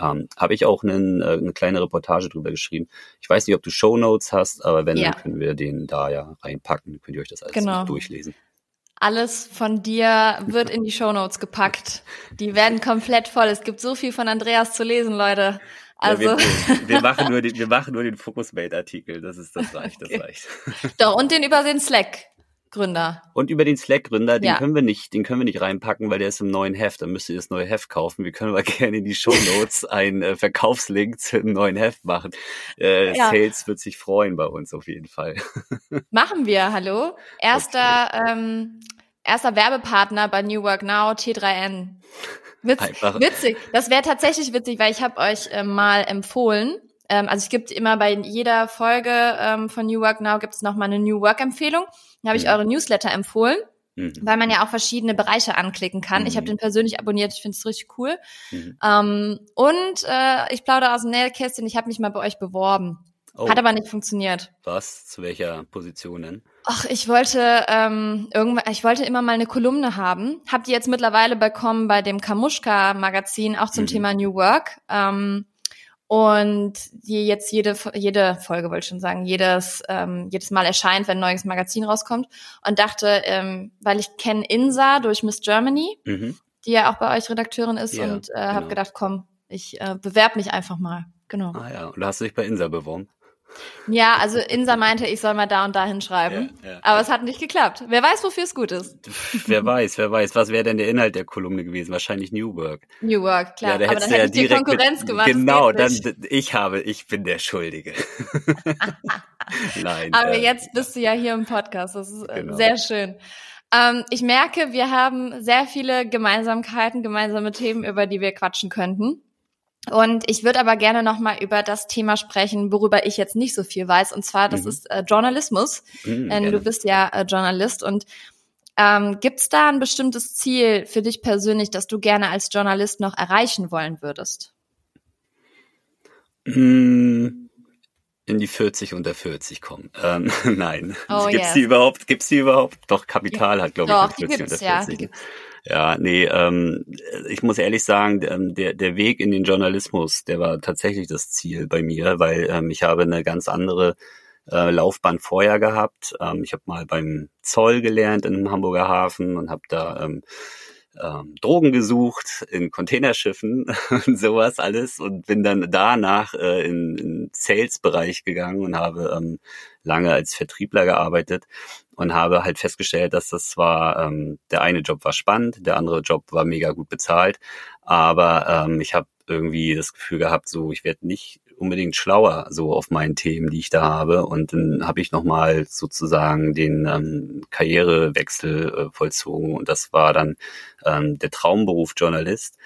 Ähm, Habe ich auch einen, äh, eine kleine Reportage drüber geschrieben. Ich weiß nicht, ob du Shownotes hast, aber wenn, Ja. dann können wir den da ja reinpacken, dann könnt ihr euch das alles Genau. durchlesen. Alles von dir wird in die Shownotes gepackt. Die werden komplett voll. Es gibt so viel von Andreas zu lesen, Leute. Also, ja, wir, wir, machen nur den, wir machen nur den FocusMate-Artikel, das ist, das reicht, das Okay. reicht. doch, und den über den Slack-Gründer. Und über den Slack-Gründer, den Ja. können wir nicht, den können wir nicht reinpacken, weil der ist im neuen Heft. Dann müsst ihr das neue Heft kaufen. Wir können aber gerne in die Shownotes einen äh, Verkaufslink zu einem neuen Heft machen. Äh, Ja. Sales wird sich freuen bei uns auf jeden Fall. Machen wir, hallo. Erster, ähm, erster Werbepartner bei New Work Now, T3N. Witz, Einfach. Witzig. Das wäre tatsächlich witzig, weil ich habe euch ähm, mal empfohlen. Ähm, also es gibt immer bei jeder Folge ähm, von New Work Now gibt es nochmal eine New Work Empfehlung. Habe ich Mhm. eure Newsletter empfohlen, Mhm. weil man ja auch verschiedene Bereiche anklicken kann. Ich habe Mhm. den persönlich abonniert, ich finde es richtig cool. Mhm. Ähm, und äh, ich plaudere aus dem Nähkästchen, ich habe mich mal bei euch beworben. Oh, Hat aber nicht funktioniert. was? Zu welcher Position denn? Ach, ich wollte ähm, irgendwann, ich wollte immer mal eine Kolumne haben. Hab die jetzt mittlerweile bekommen bei dem Kamuschka Magazin auch zum Mhm. Thema New Work. Ähm, und die jetzt jede jede Folge wollte ich schon sagen, jedes ähm, jedes Mal erscheint, wenn ein neues Magazin rauskommt. Und dachte, ähm, weil ich kenne Insa durch Miss Germany, Mhm. die ja auch bei euch Redakteurin ist, Ja, und äh, habe genau. gedacht, komm, ich äh, bewerb mich einfach mal. Genau. Ah ja, und da hast du dich bei Insa beworben. Ja, also Insa meinte, ich soll mal da und da hinschreiben. Ja, ja. Aber es hat nicht geklappt. Wer weiß, wofür es gut ist. wer weiß, wer weiß. Was wäre denn der Inhalt der Kolumne gewesen? Wahrscheinlich New Work. New Work, klar. da aber dann du hätte ich dir direkt Konkurrenz mit, gemacht. Genau, dann ich habe, ich bin der Schuldige. Nein. Aber äh, jetzt bist du ja hier im Podcast. Das ist äh, Genau. sehr schön. Ähm, ich merke, wir haben sehr viele Gemeinsamkeiten, gemeinsame Themen, über die wir quatschen könnten. Und ich würde aber gerne nochmal über das Thema sprechen, worüber ich jetzt nicht so viel weiß. Und zwar, das Mhm. ist äh, Journalismus. mh, Denn du bist ja äh, Journalist. Und ähm, gibt es da ein bestimmtes Ziel für dich persönlich, das du gerne als Journalist noch erreichen wollen würdest? Mm, in die 40 unter 40 kommen. Ähm, nein. Oh, gibt's yes. die überhaupt? Gibt's die überhaupt? Doch, Kapital hat, glaube ich, Doch, mit die 40 gibt's, unter ja. 40. Die gibt's. Ja, nee, ähm, ich muss ehrlich sagen, ähm, der, der Weg in den Journalismus, der war tatsächlich das Ziel bei mir, weil ähm, ich habe eine ganz andere äh, Laufbahn vorher gehabt. Ähm, ich habe mal beim Zoll gelernt in einem Hamburger Hafen und habe da ähm, ähm, Drogen gesucht in Containerschiffen und sowas alles und bin dann danach äh, in, in Sales-Bereich gegangen und habe ähm, lange als Vertriebler gearbeitet und habe halt festgestellt, dass das zwar ähm, der eine Job war spannend, der andere Job war mega gut bezahlt, aber ähm, ich habe irgendwie das Gefühl gehabt, so ich werde nicht unbedingt schlauer so auf meinen Themen, die ich da habe. Und dann habe ich nochmal sozusagen den ähm, Karrierewechsel äh, vollzogen und das war dann ähm, der Traumberuf Journalist.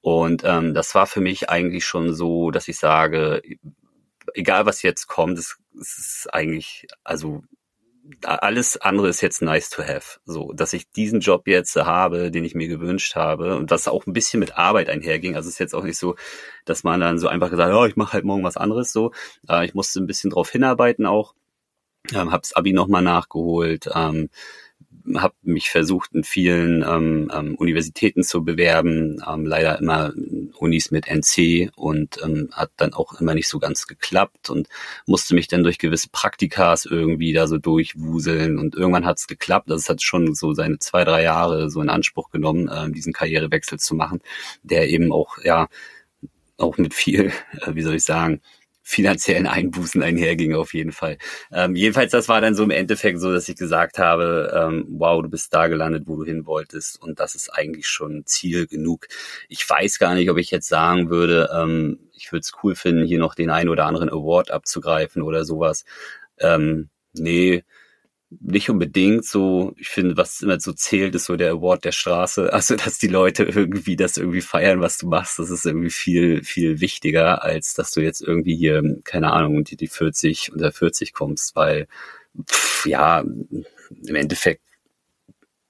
Und ähm, das war für mich eigentlich schon so, dass ich sage, egal was jetzt kommt, es, es ist eigentlich, also alles andere ist jetzt nice to have. So, dass ich diesen Job jetzt habe, den ich mir gewünscht habe und was auch ein bisschen mit Arbeit einherging. Also es ist jetzt auch nicht so, dass man dann so einfach gesagt, hat, oh, ich mache halt morgen was anderes so. Äh, ich musste ein bisschen drauf hinarbeiten auch. Ähm, habe das Abi nochmal nachgeholt, ähm, habe mich versucht in vielen ähm, ähm, Universitäten zu bewerben, ähm, leider immer Unis mit NC und ähm, hat dann auch immer nicht so ganz geklappt und musste mich dann durch gewisse Praktikas irgendwie da so durchwuseln und irgendwann hat es geklappt. Also es hat schon so seine zwei, drei Jahre so in Anspruch genommen, ähm, diesen Karrierewechsel zu machen, der eben auch, ja, auch mit viel, äh, wie soll ich sagen, finanziellen Einbußen einherging auf jeden Fall. Ähm, jedenfalls, das war dann so im Endeffekt so, dass ich gesagt habe, ähm, wow, du bist da gelandet, wo du hin wolltest und das ist eigentlich schon Ziel genug. Ich weiß gar nicht, ob ich jetzt sagen würde, ähm, ich würde es cool finden, hier noch den einen oder anderen Award abzugreifen oder sowas. Ähm, nee, nicht unbedingt so, ich finde, was immer so zählt, ist so der Award der Straße. Also, dass die Leute irgendwie das irgendwie feiern, was du machst, das ist irgendwie viel, viel wichtiger, als dass du jetzt irgendwie hier, keine Ahnung, unter die 40, unter 40 kommst, weil, pff, ja, im Endeffekt,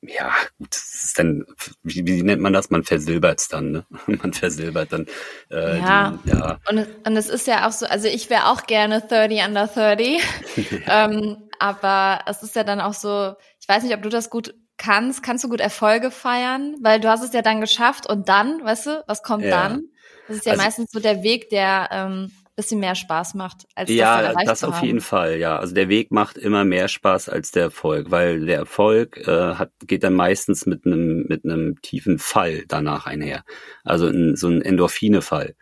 ja, gut, das ist dann, wie, wie nennt man das? Man versilbert es dann, ne? Man versilbert dann, äh, Ja. Die, ja, Und, es- und es ist ja auch so, also ich wäre auch gerne 30 under 30, ähm, aber es ist ja dann auch so, ich weiß nicht, ob du das gut kannst, kannst du gut Erfolge feiern, weil du hast es ja dann geschafft und dann, weißt du, was kommt Ja. dann? Das ist ja Also- meistens so der Weg, der ähm, bisschen mehr Spaß macht, als das dann Ja, das auf haben. jeden Fall, ja. Also der Weg macht immer mehr Spaß als der Erfolg, weil der Erfolg äh, hat, geht dann meistens mit einem mit einem tiefen Fall danach einher. Also in, so ein Endorphine-Fall.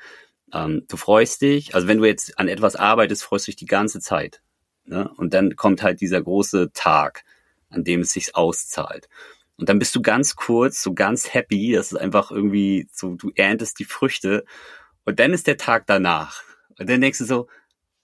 Ähm, du freust dich, also wenn du jetzt an etwas arbeitest, freust du dich die ganze Zeit. Ne? Und dann kommt halt dieser große Tag, an dem es sich auszahlt. Und dann bist du ganz kurz, so ganz happy, das ist einfach irgendwie so, du erntest die Früchte und dann ist der Tag danach. Und dann denkst du so,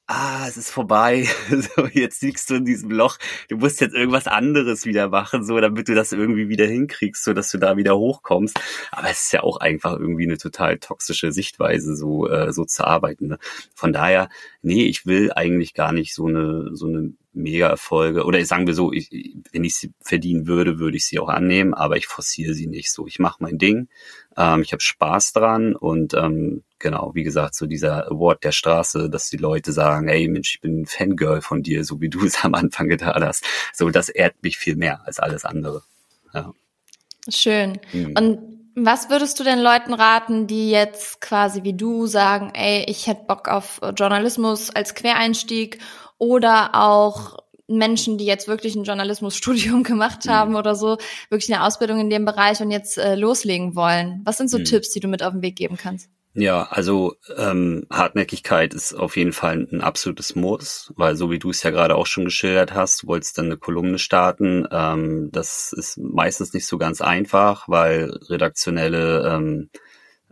ah, es ist vorbei. So, jetzt liegst du in diesem Loch. Du musst jetzt irgendwas anderes wieder machen, so, damit du das irgendwie wieder hinkriegst, so dass du da wieder hochkommst. Aber es ist ja auch einfach irgendwie eine total toxische Sichtweise, so, äh, so zu arbeiten. Ne? Von daher, nee, ich will eigentlich gar nicht so eine, so eine Mega-Erfolge. Oder sagen wir so, ich, wenn ich sie verdienen würde, würde ich sie auch annehmen, aber ich forciere sie nicht so. Ich mache mein Ding. Ähm, ich habe Spaß dran und ähm, genau, wie gesagt, so dieser Award der Straße, dass die Leute sagen, ey Mensch, ich bin ein Fangirl von dir, so wie du es am Anfang getan hast. So, das ehrt mich viel mehr als alles andere. Ja. Schön. Mhm. Und was würdest du den Leuten raten, die jetzt quasi wie du sagen, ey, ich hätte Bock auf Journalismus als Quereinstieg oder auch Menschen, die jetzt wirklich ein Journalismusstudium gemacht Mhm. haben oder so, wirklich eine Ausbildung in dem Bereich und jetzt äh, loslegen wollen? Was sind so Mhm. Tipps, die du mit auf den Weg geben kannst? Ja, also ähm, Hartnäckigkeit ist auf jeden Fall ein absolutes Muss, weil so wie du es ja gerade auch schon geschildert hast, du wolltest dann eine Kolumne starten. Ähm, das ist meistens nicht so ganz einfach, weil redaktionelle ähm,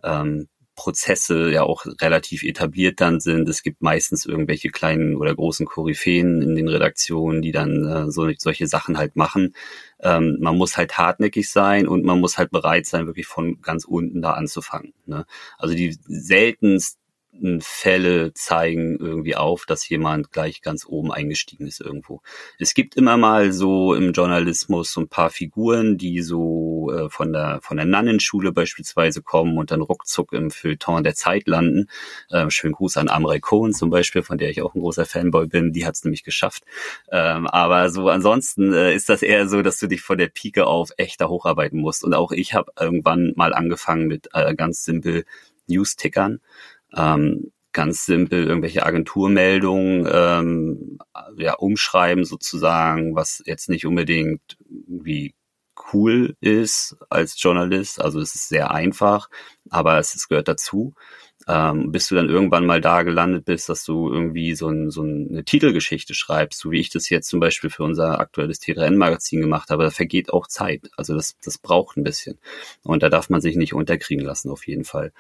ähm, Prozesse ja auch relativ etabliert dann sind. Es gibt meistens irgendwelche kleinen oder großen Koryphäen in den Redaktionen, die dann äh, so, solche Sachen halt machen. Ähm, man muss halt hartnäckig sein und man muss halt bereit sein, wirklich von ganz unten da anzufangen. Ne? Also die seltenst Fälle zeigen irgendwie auf, dass jemand gleich ganz oben eingestiegen ist irgendwo. Es gibt immer mal so im Journalismus so ein paar Figuren, die so äh, von der von der Nannenschule beispielsweise kommen und dann ruckzuck im Feuilleton der Zeit landen. Ähm, schönen Gruß an Amrei Cohen zum Beispiel, von der ich auch ein großer Fanboy bin. Die hat es nämlich geschafft. Ähm, aber so ansonsten äh, ist das eher so, dass du dich von der Pike auf echter hocharbeiten musst. Und auch ich habe irgendwann mal angefangen mit äh, ganz simpel News-Tickern ähm, ganz simpel irgendwelche Agenturmeldungen ähm, ja, umschreiben sozusagen, was jetzt nicht unbedingt wie cool ist als Journalist. Also es ist sehr einfach, aber es, es gehört dazu ähm, bis du dann irgendwann mal da gelandet bist, dass du irgendwie so, ein, so eine Titelgeschichte schreibst, so wie ich das jetzt zum Beispiel für unser aktuelles T3N-Magazin gemacht habe. Da vergeht auch Zeit. Also das, das braucht ein bisschen. Und da darf man sich nicht unterkriegen lassen, auf jeden Fall.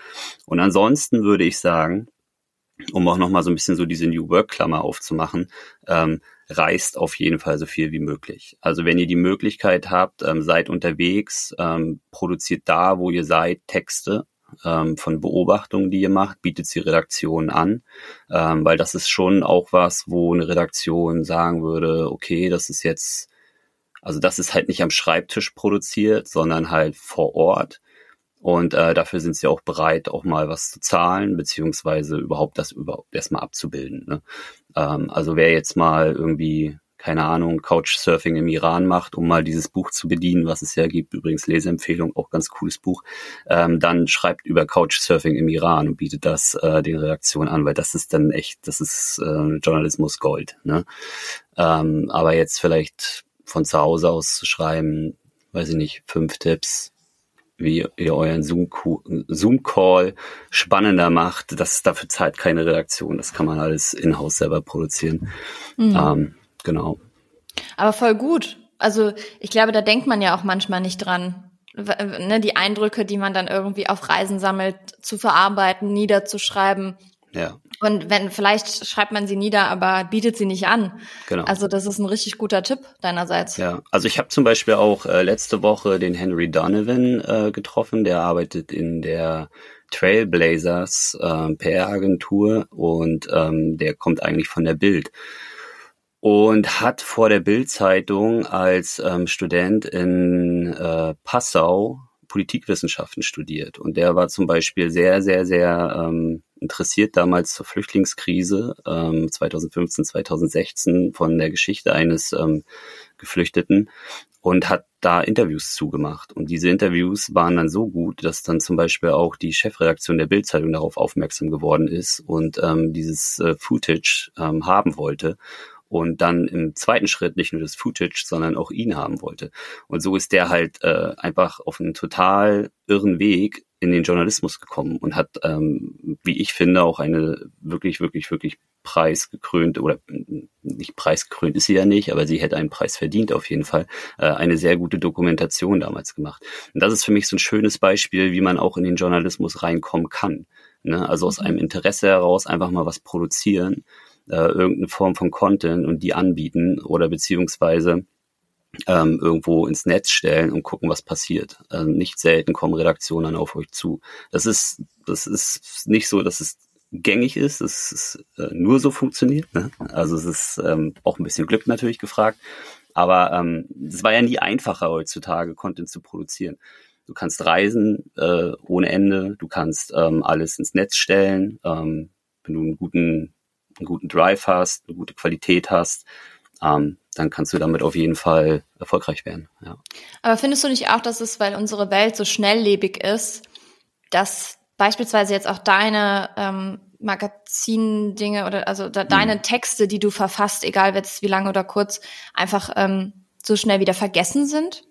Und ansonsten würde ich sagen, um auch nochmal so ein bisschen so diese New Work-Klammer aufzumachen, ähm, reist auf jeden Fall so viel wie möglich. Also wenn ihr die Möglichkeit habt, ähm, seid unterwegs, ähm, produziert da, wo ihr seid, Texte ähm, von Beobachtungen, die ihr macht, bietet sie Redaktion an, ähm, weil das ist schon auch was, wo eine Redaktion sagen würde, okay, das ist jetzt, also das ist halt nicht am Schreibtisch produziert, sondern halt vor Ort. Und äh, dafür sind sie auch bereit, auch mal was zu zahlen, beziehungsweise überhaupt das überhaupt erstmal abzubilden. Ne? Ähm, also wer jetzt mal irgendwie keine Ahnung, Couchsurfing im Iran macht, um mal dieses Buch zu bedienen, was es ja gibt, übrigens Leseempfehlung, auch ganz cooles Buch, ähm, dann schreibt über Couchsurfing im Iran und bietet das äh, den Redaktionen an, weil das ist dann echt, das ist äh, Journalismus Gold. Ne? Ähm, aber jetzt vielleicht von zu Hause aus zu schreiben, weiß ich nicht, fünf Tipps, wie ihr euren Zoom-Call spannender macht, das dafür zahlt keine Redaktion. Das kann man alles in-house selber produzieren. Mhm. Ähm, Genau. Aber voll gut. Also ich glaube, da denkt man ja auch manchmal nicht dran, ne, die Eindrücke, die man dann irgendwie auf Reisen sammelt, zu verarbeiten, niederzuschreiben. Ja. Und wenn, vielleicht schreibt man sie nieder, aber bietet sie nicht an. Genau. Also das ist ein richtig guter Tipp deinerseits. Ja, also ich habe zum Beispiel auch äh, letzte Woche den Henry Donovan äh, getroffen, der arbeitet in der Trailblazers äh, PR-Agentur und ähm, der kommt eigentlich von der Bild und hat vor der Bild-Zeitung als ähm, Student in äh, Passau Politikwissenschaften studiert. Und der war zum Beispiel sehr, sehr, sehr ähm, interessiert damals zur Flüchtlingskrise ähm, 2015, 2016 von der Geschichte eines ähm, Geflüchteten und hat da Interviews zugemacht. Und diese Interviews waren dann so gut, dass dann zum Beispiel auch die Chefredaktion der Bildzeitung darauf aufmerksam geworden ist und ähm, dieses äh, Footage ähm, haben wollte und dann im zweiten Schritt nicht nur das Footage, sondern auch ihn haben wollte. Und so ist der halt äh, einfach auf einen total irren Weg in den Journalismus gekommen und hat, ähm, wie ich finde, auch eine wirklich, wirklich, wirklich preisgekrönte oder nicht preisgekrönt ist sie ja nicht, aber sie hätte einen Preis verdient auf jeden Fall, äh, eine sehr gute Dokumentation damals gemacht. Und das ist für mich so ein schönes Beispiel, wie man auch in den Journalismus reinkommen kann. Ne? Also aus mhm. einem Interesse heraus einfach mal was produzieren äh, irgendeine Form von Content und die anbieten oder beziehungsweise ähm, irgendwo ins Netz stellen und gucken, was passiert. Also nicht selten kommen Redaktionen auf euch zu. Das ist, das ist nicht so, dass es gängig ist, dass es äh, nur so funktioniert. Ne? Also es ist ähm, auch ein bisschen Glück natürlich gefragt. Aber ähm, es war ja nie einfacher heutzutage, Content zu produzieren. Du kannst reisen äh, ohne Ende, du kannst ähm, alles ins Netz stellen. Ähm, wenn du einen guten einen guten Drive hast, eine gute Qualität hast, ähm, dann kannst du damit auf jeden Fall erfolgreich werden. Ja. Aber findest du nicht auch, dass es, weil unsere Welt so schnelllebig ist, dass beispielsweise jetzt auch deine ähm, Magazin-Dinge oder also da, deine mhm. Texte, die du verfasst, egal jetzt wie lange oder kurz, einfach ähm, so schnell wieder vergessen sind?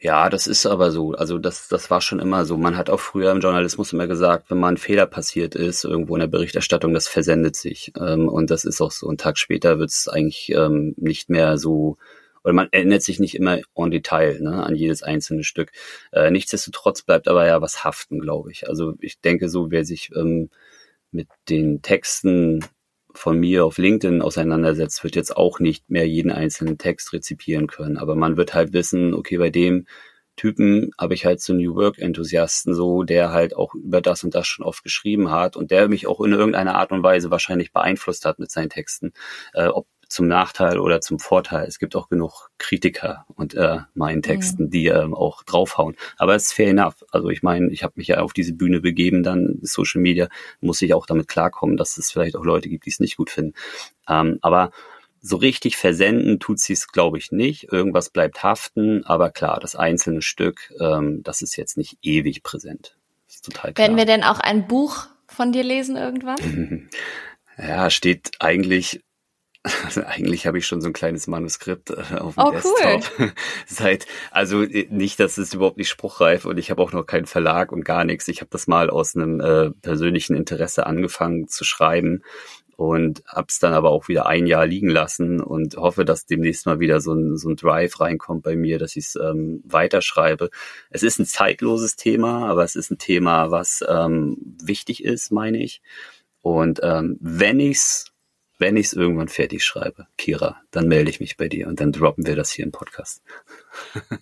Ja, das ist aber so. Also das, das war schon immer so. Man hat auch früher im Journalismus immer gesagt, wenn mal ein Fehler passiert ist, irgendwo in der Berichterstattung, das versendet sich. Ähm, und das ist auch so. Ein Tag später wird es eigentlich ähm, nicht mehr so weil man erinnert sich nicht immer en Detail ne, an jedes einzelne Stück. Äh, nichtsdestotrotz bleibt aber ja was haften, glaube ich. Also ich denke so, wer sich ähm, mit den Texten von mir auf LinkedIn auseinandersetzt, wird jetzt auch nicht mehr jeden einzelnen Text rezipieren können. Aber man wird halt wissen, okay, bei dem Typen habe ich halt so New Work Enthusiasten so, der halt auch über das und das schon oft geschrieben hat und der mich auch in irgendeiner Art und Weise wahrscheinlich beeinflusst hat mit seinen Texten, äh, ob zum Nachteil oder zum Vorteil. Es gibt auch genug Kritiker und äh, meinen Texten, mhm. die ähm, auch draufhauen. Aber es ist fair enough. Also ich meine, ich habe mich ja auf diese Bühne begeben, dann Social Media, muss ich auch damit klarkommen, dass es vielleicht auch Leute gibt, die es nicht gut finden. Ähm, aber so richtig versenden tut sie es, glaube ich, nicht. Irgendwas bleibt haften, aber klar, das einzelne Stück, ähm, das ist jetzt nicht ewig präsent. Das ist total klar. Werden wir denn auch ein Buch von dir lesen irgendwann? ja, steht eigentlich eigentlich habe ich schon so ein kleines Manuskript äh, auf dem oh, Desktop. Cool. Seit, also äh, nicht, dass es überhaupt nicht spruchreif und ich habe auch noch keinen Verlag und gar nichts. Ich habe das mal aus einem äh, persönlichen Interesse angefangen zu schreiben und habe es dann aber auch wieder ein Jahr liegen lassen und hoffe, dass demnächst mal wieder so ein, so ein Drive reinkommt bei mir, dass ich es ähm, weiterschreibe. Es ist ein zeitloses Thema, aber es ist ein Thema, was ähm, wichtig ist, meine ich. Und ähm, wenn ich's wenn ich es irgendwann fertig schreibe, Kira, dann melde ich mich bei dir und dann droppen wir das hier im Podcast.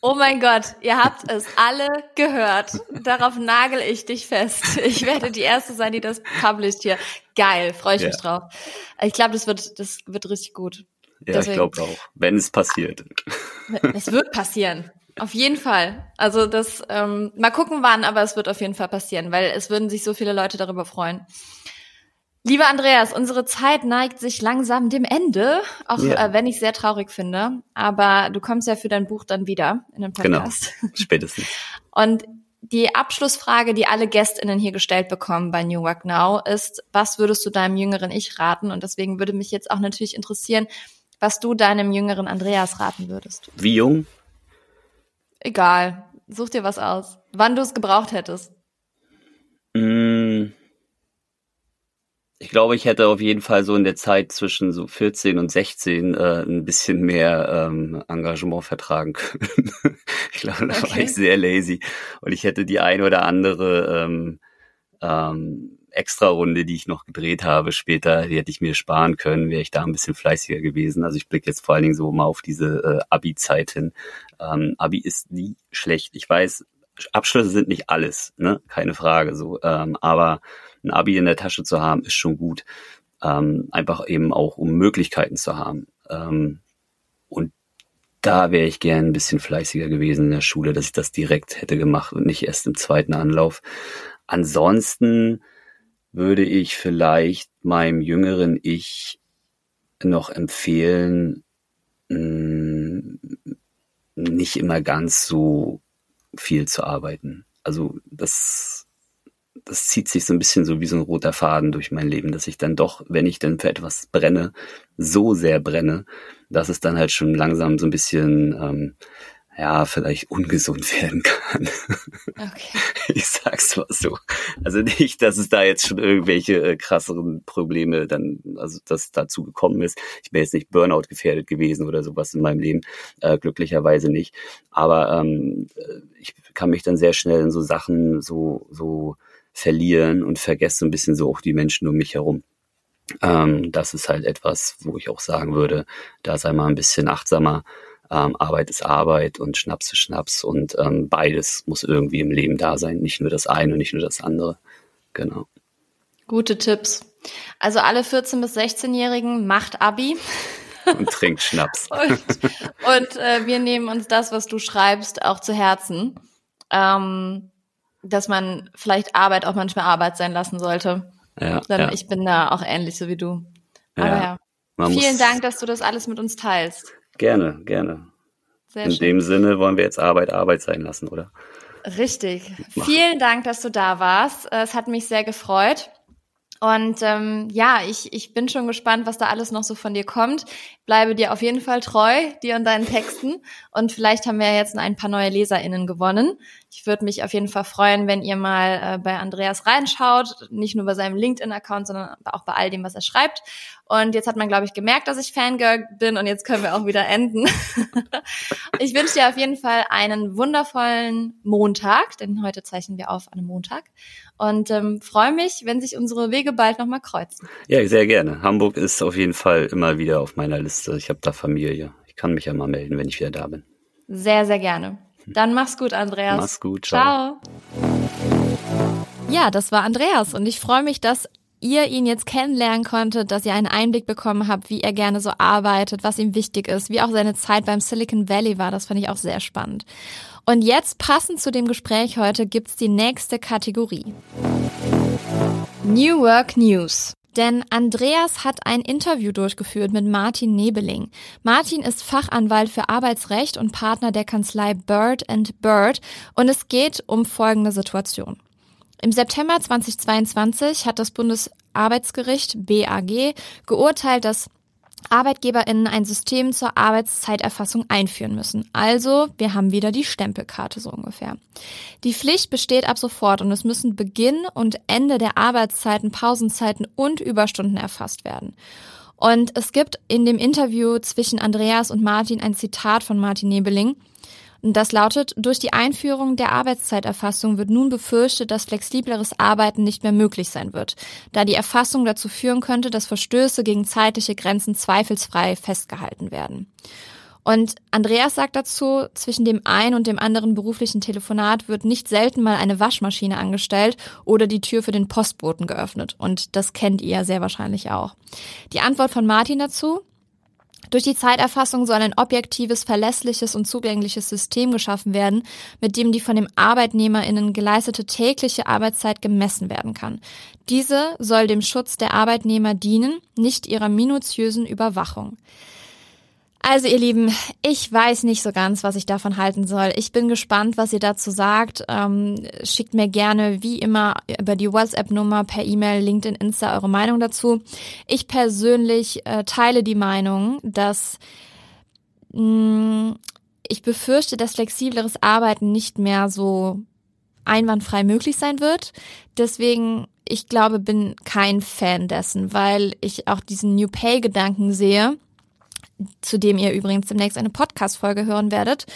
Oh mein Gott, ihr habt es alle gehört. Darauf nagel ich dich fest. Ich werde die erste sein, die das published hier. Geil, freue ich ja. mich drauf. Ich glaube, das wird, das wird richtig gut. Ja, Deswegen. ich glaube auch, wenn es passiert. Es wird passieren. Auf jeden Fall. Also das, ähm, mal gucken wann, aber es wird auf jeden Fall passieren, weil es würden sich so viele Leute darüber freuen. Lieber Andreas, unsere Zeit neigt sich langsam dem Ende, auch ja. äh, wenn ich sehr traurig finde. Aber du kommst ja für dein Buch dann wieder in den genau. Podcast. Genau, spätestens. Und die Abschlussfrage, die alle GästInnen hier gestellt bekommen bei New Work Now, ist, was würdest du deinem jüngeren Ich raten? Und deswegen würde mich jetzt auch natürlich interessieren, was du deinem jüngeren Andreas raten würdest. Wie jung? Egal. Such dir was aus. Wann du es gebraucht hättest. Mmh ich glaube, ich hätte auf jeden Fall so in der Zeit zwischen so 14 und 16 äh, ein bisschen mehr ähm, Engagement vertragen können. ich glaube, da okay. war ich sehr lazy. Und ich hätte die ein oder andere ähm, ähm, Extra-Runde, die ich noch gedreht habe später, die hätte ich mir sparen können, wäre ich da ein bisschen fleißiger gewesen. Also ich blicke jetzt vor allen Dingen so mal auf diese äh, Abi-Zeit hin. Ähm, Abi ist nie schlecht. Ich weiß, Abschlüsse sind nicht alles, ne? Keine Frage so. Ähm, aber ein Abi in der Tasche zu haben, ist schon gut. Ähm, einfach eben auch, um Möglichkeiten zu haben. Ähm, und da wäre ich gern ein bisschen fleißiger gewesen in der Schule, dass ich das direkt hätte gemacht und nicht erst im zweiten Anlauf. Ansonsten würde ich vielleicht meinem jüngeren Ich noch empfehlen, mm, nicht immer ganz so viel zu arbeiten. Also das das zieht sich so ein bisschen so wie so ein roter Faden durch mein Leben, dass ich dann doch, wenn ich dann für etwas brenne, so sehr brenne, dass es dann halt schon langsam so ein bisschen, ähm, ja, vielleicht ungesund werden kann. Okay. Ich sag's mal so. Also nicht, dass es da jetzt schon irgendwelche äh, krasseren Probleme dann, also dass dazu gekommen ist. Ich bin jetzt nicht Burnout gefährdet gewesen oder sowas in meinem Leben, äh, glücklicherweise nicht. Aber ähm, äh, ich kann mich dann sehr schnell in so Sachen so, so verlieren und vergesse ein bisschen so auch die Menschen um mich herum. Ähm, das ist halt etwas, wo ich auch sagen würde, da sei mal ein bisschen achtsamer. Ähm, Arbeit ist Arbeit und Schnaps ist Schnaps und ähm, beides muss irgendwie im Leben da sein, nicht nur das eine und nicht nur das andere. Genau. Gute Tipps. Also alle 14 bis 16-Jährigen macht Abi. Und trinkt Schnaps. und, und äh, wir nehmen uns das, was du schreibst, auch zu Herzen. Ähm, dass man vielleicht Arbeit auch manchmal Arbeit sein lassen sollte. Ja, Denn ja. ich bin da auch ähnlich so wie du. Aber ja. ja. Vielen Dank, dass du das alles mit uns teilst. Gerne, gerne. Sehr In schön. dem Sinne wollen wir jetzt Arbeit Arbeit sein lassen, oder? Richtig. Vielen Dank, dass du da warst. Es hat mich sehr gefreut. Und ähm, ja, ich, ich bin schon gespannt, was da alles noch so von dir kommt. bleibe dir auf jeden Fall treu, dir und deinen Texten. Und vielleicht haben wir jetzt ein paar neue LeserInnen gewonnen. Ich würde mich auf jeden Fall freuen, wenn ihr mal äh, bei Andreas reinschaut. Nicht nur bei seinem LinkedIn-Account, sondern auch bei all dem, was er schreibt. Und jetzt hat man, glaube ich, gemerkt, dass ich Fangirl bin und jetzt können wir auch wieder enden. ich wünsche dir auf jeden Fall einen wundervollen Montag, denn heute zeichnen wir auf an einem Montag. Und ähm, freue mich, wenn sich unsere Wege bald nochmal kreuzen. Ja, sehr gerne. Hamburg ist auf jeden Fall immer wieder auf meiner Liste. Ich habe da Familie. Ich kann mich ja mal melden, wenn ich wieder da bin. Sehr, sehr gerne. Dann mach's gut, Andreas. Mach's gut. Ciao. ciao. Ja, das war Andreas und ich freue mich, dass ihr ihn jetzt kennenlernen konntet, dass ihr einen Einblick bekommen habt, wie er gerne so arbeitet, was ihm wichtig ist, wie auch seine Zeit beim Silicon Valley war. Das fand ich auch sehr spannend. Und jetzt, passend zu dem Gespräch heute, gibt's die nächste Kategorie. New Work News. Denn Andreas hat ein Interview durchgeführt mit Martin Nebeling. Martin ist Fachanwalt für Arbeitsrecht und Partner der Kanzlei Bird Bird und es geht um folgende Situation. Im September 2022 hat das Bundesarbeitsgericht BAG geurteilt, dass ArbeitgeberInnen ein System zur Arbeitszeiterfassung einführen müssen. Also, wir haben wieder die Stempelkarte so ungefähr. Die Pflicht besteht ab sofort und es müssen Beginn und Ende der Arbeitszeiten, Pausenzeiten und Überstunden erfasst werden. Und es gibt in dem Interview zwischen Andreas und Martin ein Zitat von Martin Nebeling, das lautet, durch die Einführung der Arbeitszeiterfassung wird nun befürchtet, dass flexibleres Arbeiten nicht mehr möglich sein wird, da die Erfassung dazu führen könnte, dass Verstöße gegen zeitliche Grenzen zweifelsfrei festgehalten werden. Und Andreas sagt dazu, zwischen dem einen und dem anderen beruflichen Telefonat wird nicht selten mal eine Waschmaschine angestellt oder die Tür für den Postboten geöffnet. Und das kennt ihr ja sehr wahrscheinlich auch. Die Antwort von Martin dazu, durch die Zeiterfassung soll ein objektives, verlässliches und zugängliches System geschaffen werden, mit dem die von den ArbeitnehmerInnen geleistete tägliche Arbeitszeit gemessen werden kann. Diese soll dem Schutz der Arbeitnehmer dienen, nicht ihrer minutiösen Überwachung. Also ihr Lieben, ich weiß nicht so ganz, was ich davon halten soll. Ich bin gespannt, was ihr dazu sagt. Ähm, schickt mir gerne wie immer über die WhatsApp-Nummer per E-Mail, LinkedIn, Insta eure Meinung dazu. Ich persönlich äh, teile die Meinung, dass mh, mm, ich befürchte, dass flexibleres Arbeiten nicht mehr so einwandfrei möglich sein wird. Deswegen, ich glaube, bin kein Fan dessen, weil ich auch diesen New Pay-Gedanken sehe zu dem ihr übrigens demnächst eine Podcast-Folge hören werdet,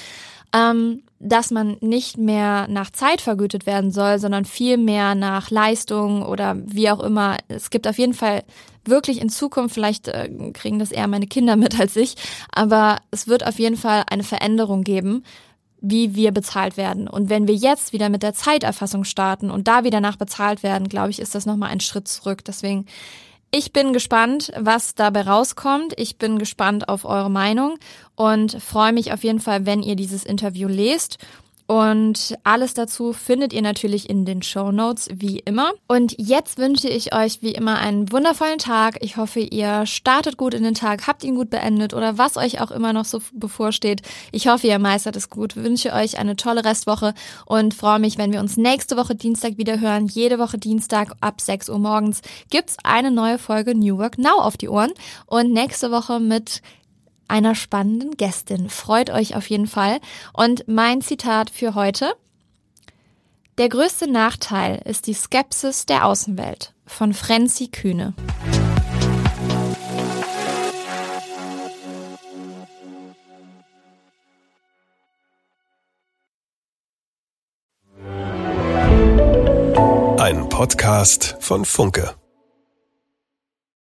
ähm, dass man nicht mehr nach Zeit vergütet werden soll, sondern viel mehr nach Leistung oder wie auch immer. Es gibt auf jeden Fall wirklich in Zukunft, vielleicht äh, kriegen das eher meine Kinder mit als ich, aber es wird auf jeden Fall eine Veränderung geben, wie wir bezahlt werden. Und wenn wir jetzt wieder mit der Zeiterfassung starten und da wieder nach bezahlt werden, glaube ich, ist das nochmal ein Schritt zurück. Deswegen ich bin gespannt, was dabei rauskommt. Ich bin gespannt auf eure Meinung und freue mich auf jeden Fall, wenn ihr dieses Interview lest und alles dazu findet ihr natürlich in den Show Notes wie immer. Und jetzt wünsche ich euch wie immer einen wundervollen Tag. Ich hoffe, ihr startet gut in den Tag, habt ihn gut beendet oder was euch auch immer noch so bevorsteht. Ich hoffe, ihr meistert es gut. Wünsche euch eine tolle Restwoche und freue mich, wenn wir uns nächste Woche Dienstag wieder hören. Jede Woche Dienstag ab 6 Uhr morgens gibt's eine neue Folge New Work Now auf die Ohren und nächste Woche mit einer spannenden Gästin. Freut euch auf jeden Fall. Und mein Zitat für heute. Der größte Nachteil ist die Skepsis der Außenwelt von Frenzy Kühne. Ein Podcast von Funke.